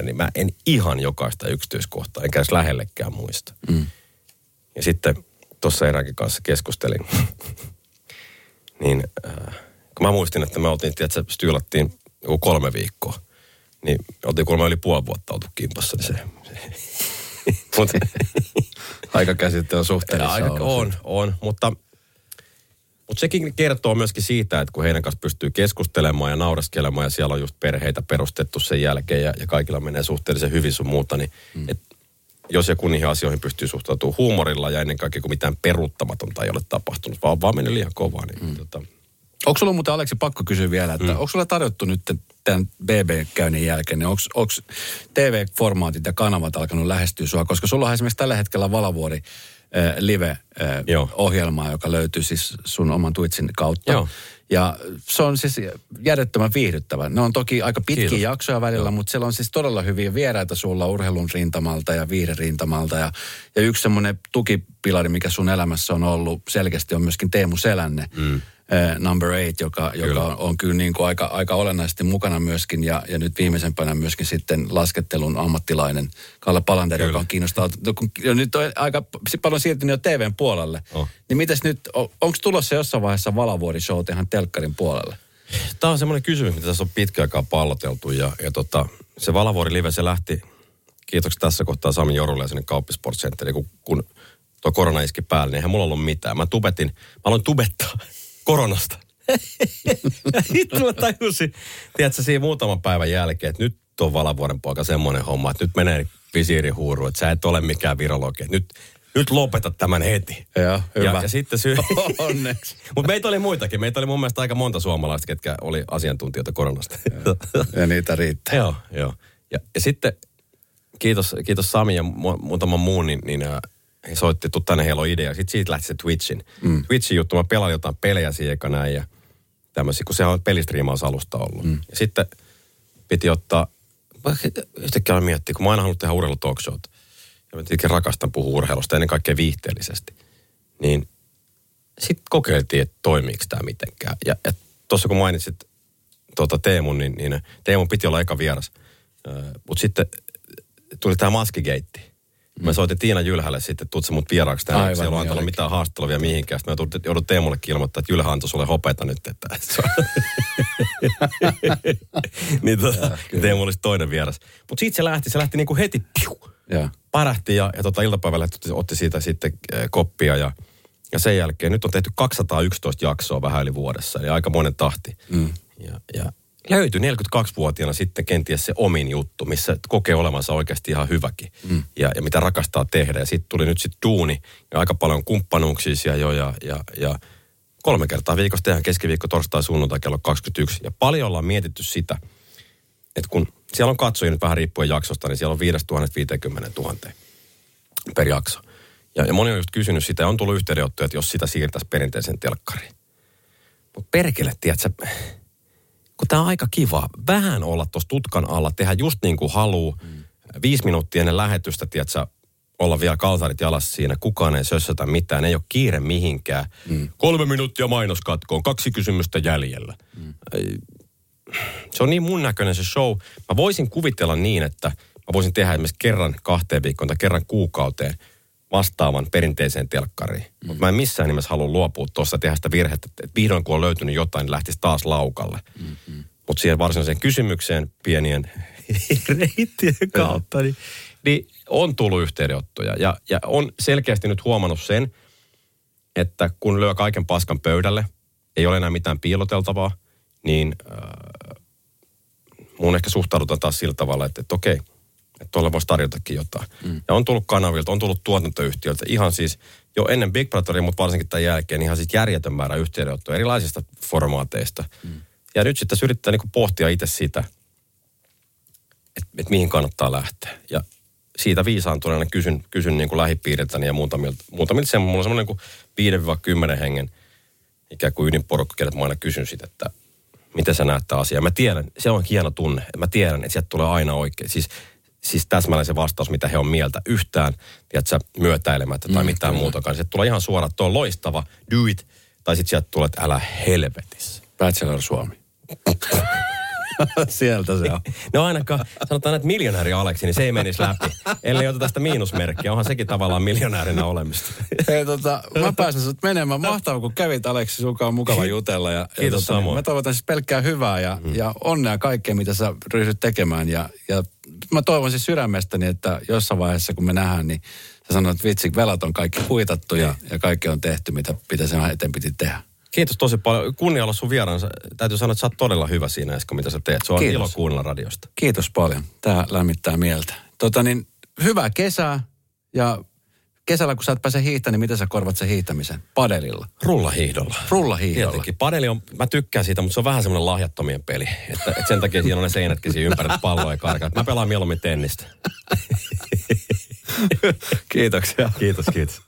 2004-2010, niin mä en ihan jokaista yksityiskohtaa, enkä edes lähellekään muista. Mm. Ja sitten tuossa eräänkin kanssa keskustelin, niin äh, kun mä muistin, että me oltiin, tiedätkö, styylattiin joku kolme viikkoa, niin oltiin kuulemma yli puoli vuotta oltu kimpassa, niin se, se mutta Aika käsitte on suhteellissa Aika on, on, mutta, mutta sekin kertoo myöskin siitä, että kun heidän kanssa pystyy keskustelemaan ja naureskelemaan ja siellä on just perheitä perustettu sen jälkeen ja, ja kaikilla menee suhteellisen hyvin sun muuta, niin mm. et, jos joku niihin asioihin pystyy suhtautumaan huumorilla ja ennen kaikkea kun mitään peruuttamatonta ei ole tapahtunut, vaan vaan mennyt liian kovaa, niin mm. tota, Onko sulla muuten, Aleksi, pakko kysyä vielä, että mm. onko sulla tarjottu nyt tämän BB-käynnin jälkeen, niin onko TV-formaatit ja kanavat alkanut lähestyä sua? Koska sulla on esimerkiksi tällä hetkellä Valavuori äh, live-ohjelmaa, joka löytyy siis sun oman Twitchin kautta. Joo. Ja se on siis järjettömän viihdyttävä. Ne on toki aika pitkiä Kiitos. jaksoja välillä, mutta siellä on siis todella hyviä vieraita sulla urheilun rintamalta ja viihderintamalta. Ja, ja yksi semmoinen tukipilari, mikä sun elämässä on ollut selkeästi, on myöskin Teemu Selänne. Mm. Number Eight, joka, joka on, on kyllä niin kuin aika, aika olennaisesti mukana myöskin. Ja, ja nyt viimeisempänä myöskin sitten laskettelun ammattilainen Kalle Palander, Kyllä. joka on kiinnostunut. no kun- Nyt on aika paljon siirtynyt jo TVn puolelle. Oh. Niin mites nyt, onko tulossa jossain vaiheessa Valavuori show ihan telkkarin puolelle? Tämä on semmoinen kysymys, mitä tässä on pitkä aikaa palloteltu ja, ja tota, se Valavuori Live, se lähti, kiitoksia tässä kohtaa Sami Jorulle ja sinne Kauppisport Centeriin, kun, kun tuo korona iski päälle, niin eihän mulla ollut mitään. Mä tubetin, mä aloin tubettaa koronasta. sitten mä tajusin, tiedätkö, siinä muutaman päivän jälkeen, että nyt on Valavuoren poika semmoinen homma, että nyt menee visiirin huuru, että sä et ole mikään virologi. Nyt, nyt lopeta tämän heti. Joo, hyvä. Ja, ja sitten syy... Onneksi. Mutta meitä oli muitakin. Meitä oli mun mielestä aika monta suomalaista, ketkä oli asiantuntijoita koronasta. Ja niitä riittää. joo, joo. Ja, ja sitten kiitos, kiitos Sami ja mu- muutaman muun, niin, niin he soitti, tuu tänne, heillä on idea. Sitten siitä lähti se Twitchin. Mm. Twitchin juttu, mä pelasin jotain pelejä siihen näin ja tämmöisiä, kun se on pelistriimausalusta ollut. Mm. Ja sitten piti ottaa, mä yhtäkkiä aloin miettiä, kun mä aina halunnut tehdä urheilu talk showt. Ja mä tietenkin rakastan puhua urheilusta, ennen kaikkea viihteellisesti. Niin sitten kokeiltiin, että toimiiko tämä mitenkään. Ja, ja tuossa kun mainitsit tuota Teemun, niin, niin Teemun piti olla eka vieras. Mutta sitten tuli tämä maskigeitti. Mä soitin Tiina Jylhälle sitten, tuut sä mut vieraaksi tänne. Aivan, Siellä on niin antanut mitään haastattelua vielä mihinkään. Sitten mä joudun- joudun Teemullekin ilmoittaa, että Jylhä antoi sulle hopeita nyt. Että niin tota, Teemu olisi toinen vieras. Mutta siitä se lähti, se lähti niinku heti piu, Joo. parähti ja, ja tota iltapäivällä otti, otti siitä sitten äh, koppia ja, ja sen jälkeen nyt on tehty 211 jaksoa vähän yli vuodessa, eli aika monen tahti. Mm. Ja, ja löytyi 42-vuotiaana sitten kenties se omin juttu, missä kokee olevansa oikeasti ihan hyväkin mm. ja, ja mitä rakastaa tehdä. Ja sitten tuli nyt sitten duuni ja aika paljon kumppanuuksia siellä jo ja, ja, ja kolme kertaa viikossa tehdään keskiviikko, torstai, sunnuntai kello 21. Ja paljon ollaan mietitty sitä, että kun siellä on katsojia nyt vähän riippuen jaksosta, niin siellä on 5050 000 per jakso. Ja, ja moni on just kysynyt sitä ja on tullut yhteydenottoja, että jos sitä siirtäisi perinteisen telkkariin. Mutta perkele, tiedätkö, kun tämä on aika kiva, vähän olla tuossa tutkan alla, tehdä just niin kuin haluu, mm. viisi minuuttia ennen lähetystä, tiedätkö, olla vielä kalsarit jalassa siinä, kukaan ei sössötä mitään, ei ole kiire mihinkään. Mm. Kolme minuuttia mainoskatkoon, kaksi kysymystä jäljellä. Mm. Se on niin mun näköinen se show. Mä voisin kuvitella niin, että mä voisin tehdä esimerkiksi kerran kahteen viikkoon tai kerran kuukauteen vastaavan perinteiseen telkkariin. Mm. Mutta mä en missään nimessä halua luopua tuossa tehdä sitä virhettä, että vihdoin kun on löytynyt jotain, niin lähtisi taas laukalle. Mm-hmm. Mutta siihen varsinaiseen kysymykseen pienien reittien kautta, niin, niin on tullut yhteydenottoja. Ja, ja on selkeästi nyt huomannut sen, että kun lyö kaiken paskan pöydälle, ei ole enää mitään piiloteltavaa, niin äh, mun ehkä suhtaudutaan taas sillä tavalla, että, että okei, että tuolla voisi tarjotakin jotain. Mm. Ja on tullut kanavilta, on tullut tuotantoyhtiöiltä, ihan siis jo ennen Big Brotheria, mutta varsinkin tämän jälkeen, ihan siis järjetön määrä yhteydenottoja erilaisista formaateista. Mm. Ja nyt sitten yrittää niin pohtia itse sitä, että, että mihin kannattaa lähteä. Ja siitä viisaantuneena kysyn, kysyn niin kuin lähipiiriltäni ja muutamilta, muutamilta semmoinen, mulla on semmoinen niin 5-10 hengen ikään kuin ydinporukka, kenet mä aina kysyn sitä, että miten sä näet tämä asia. Mä tiedän, se on hieno tunne, että mä tiedän, että sieltä tulee aina oikein. Siis, siis täsmälleen se vastaus, mitä he on mieltä yhtään, tiedätkö, myötäilemättä tai mm, mitään kyllä. muutakaan. Sieltä tulee ihan suora, että on loistava, do it. Tai sitten sieltä tulee, että älä helvetissä. Bachelor Suomi. Sieltä se on. No ainakaan, sanotaan, että miljonääri Aleksi, niin se ei menisi läpi. Ellei ota tästä miinusmerkkiä, onhan sekin tavallaan miljonäärinä olemista. Hei tota, mä pääsen sut menemään. Mahtavaa, kun kävit Aleksi, sunkaan on mukava jutella. Ja, Kiitos ja, tota, samoin. Mä toivotan siis pelkkää hyvää ja, mm. ja onnea kaikkea, mitä sä ryhdyt tekemään. Ja, ja mä toivon siis sydämestäni, että jossain vaiheessa, kun me nähdään, niin sä sanoit, että vitsi, velat on kaikki kuitattu ja, ja kaikki on tehty, mitä, mitä sen eteen piti tehdä. Kiitos tosi paljon. Kunnia olla sun vieraansa. Täytyy sanoa, että sä oot todella hyvä siinä, Esko, mitä sä teet. Se on Kiitos. ilo kuunnella radiosta. Kiitos paljon. Tämä lämmittää mieltä. Tota niin, hyvää kesää ja kesällä, kun sä et pääse hiihtämään, niin miten sä korvat sen hiihtämisen? Padelilla? Rullahiihdolla. Rullahiihdolla. Tietenkin. Padeli on, mä tykkään siitä, mutta se on vähän semmoinen lahjattomien peli. Että, että sen takia siinä on ne seinätkin siinä ympäri palloa ja karkaa. Mä pelaan mieluummin tennistä. Kiitoksia. Kiitos, kiitos.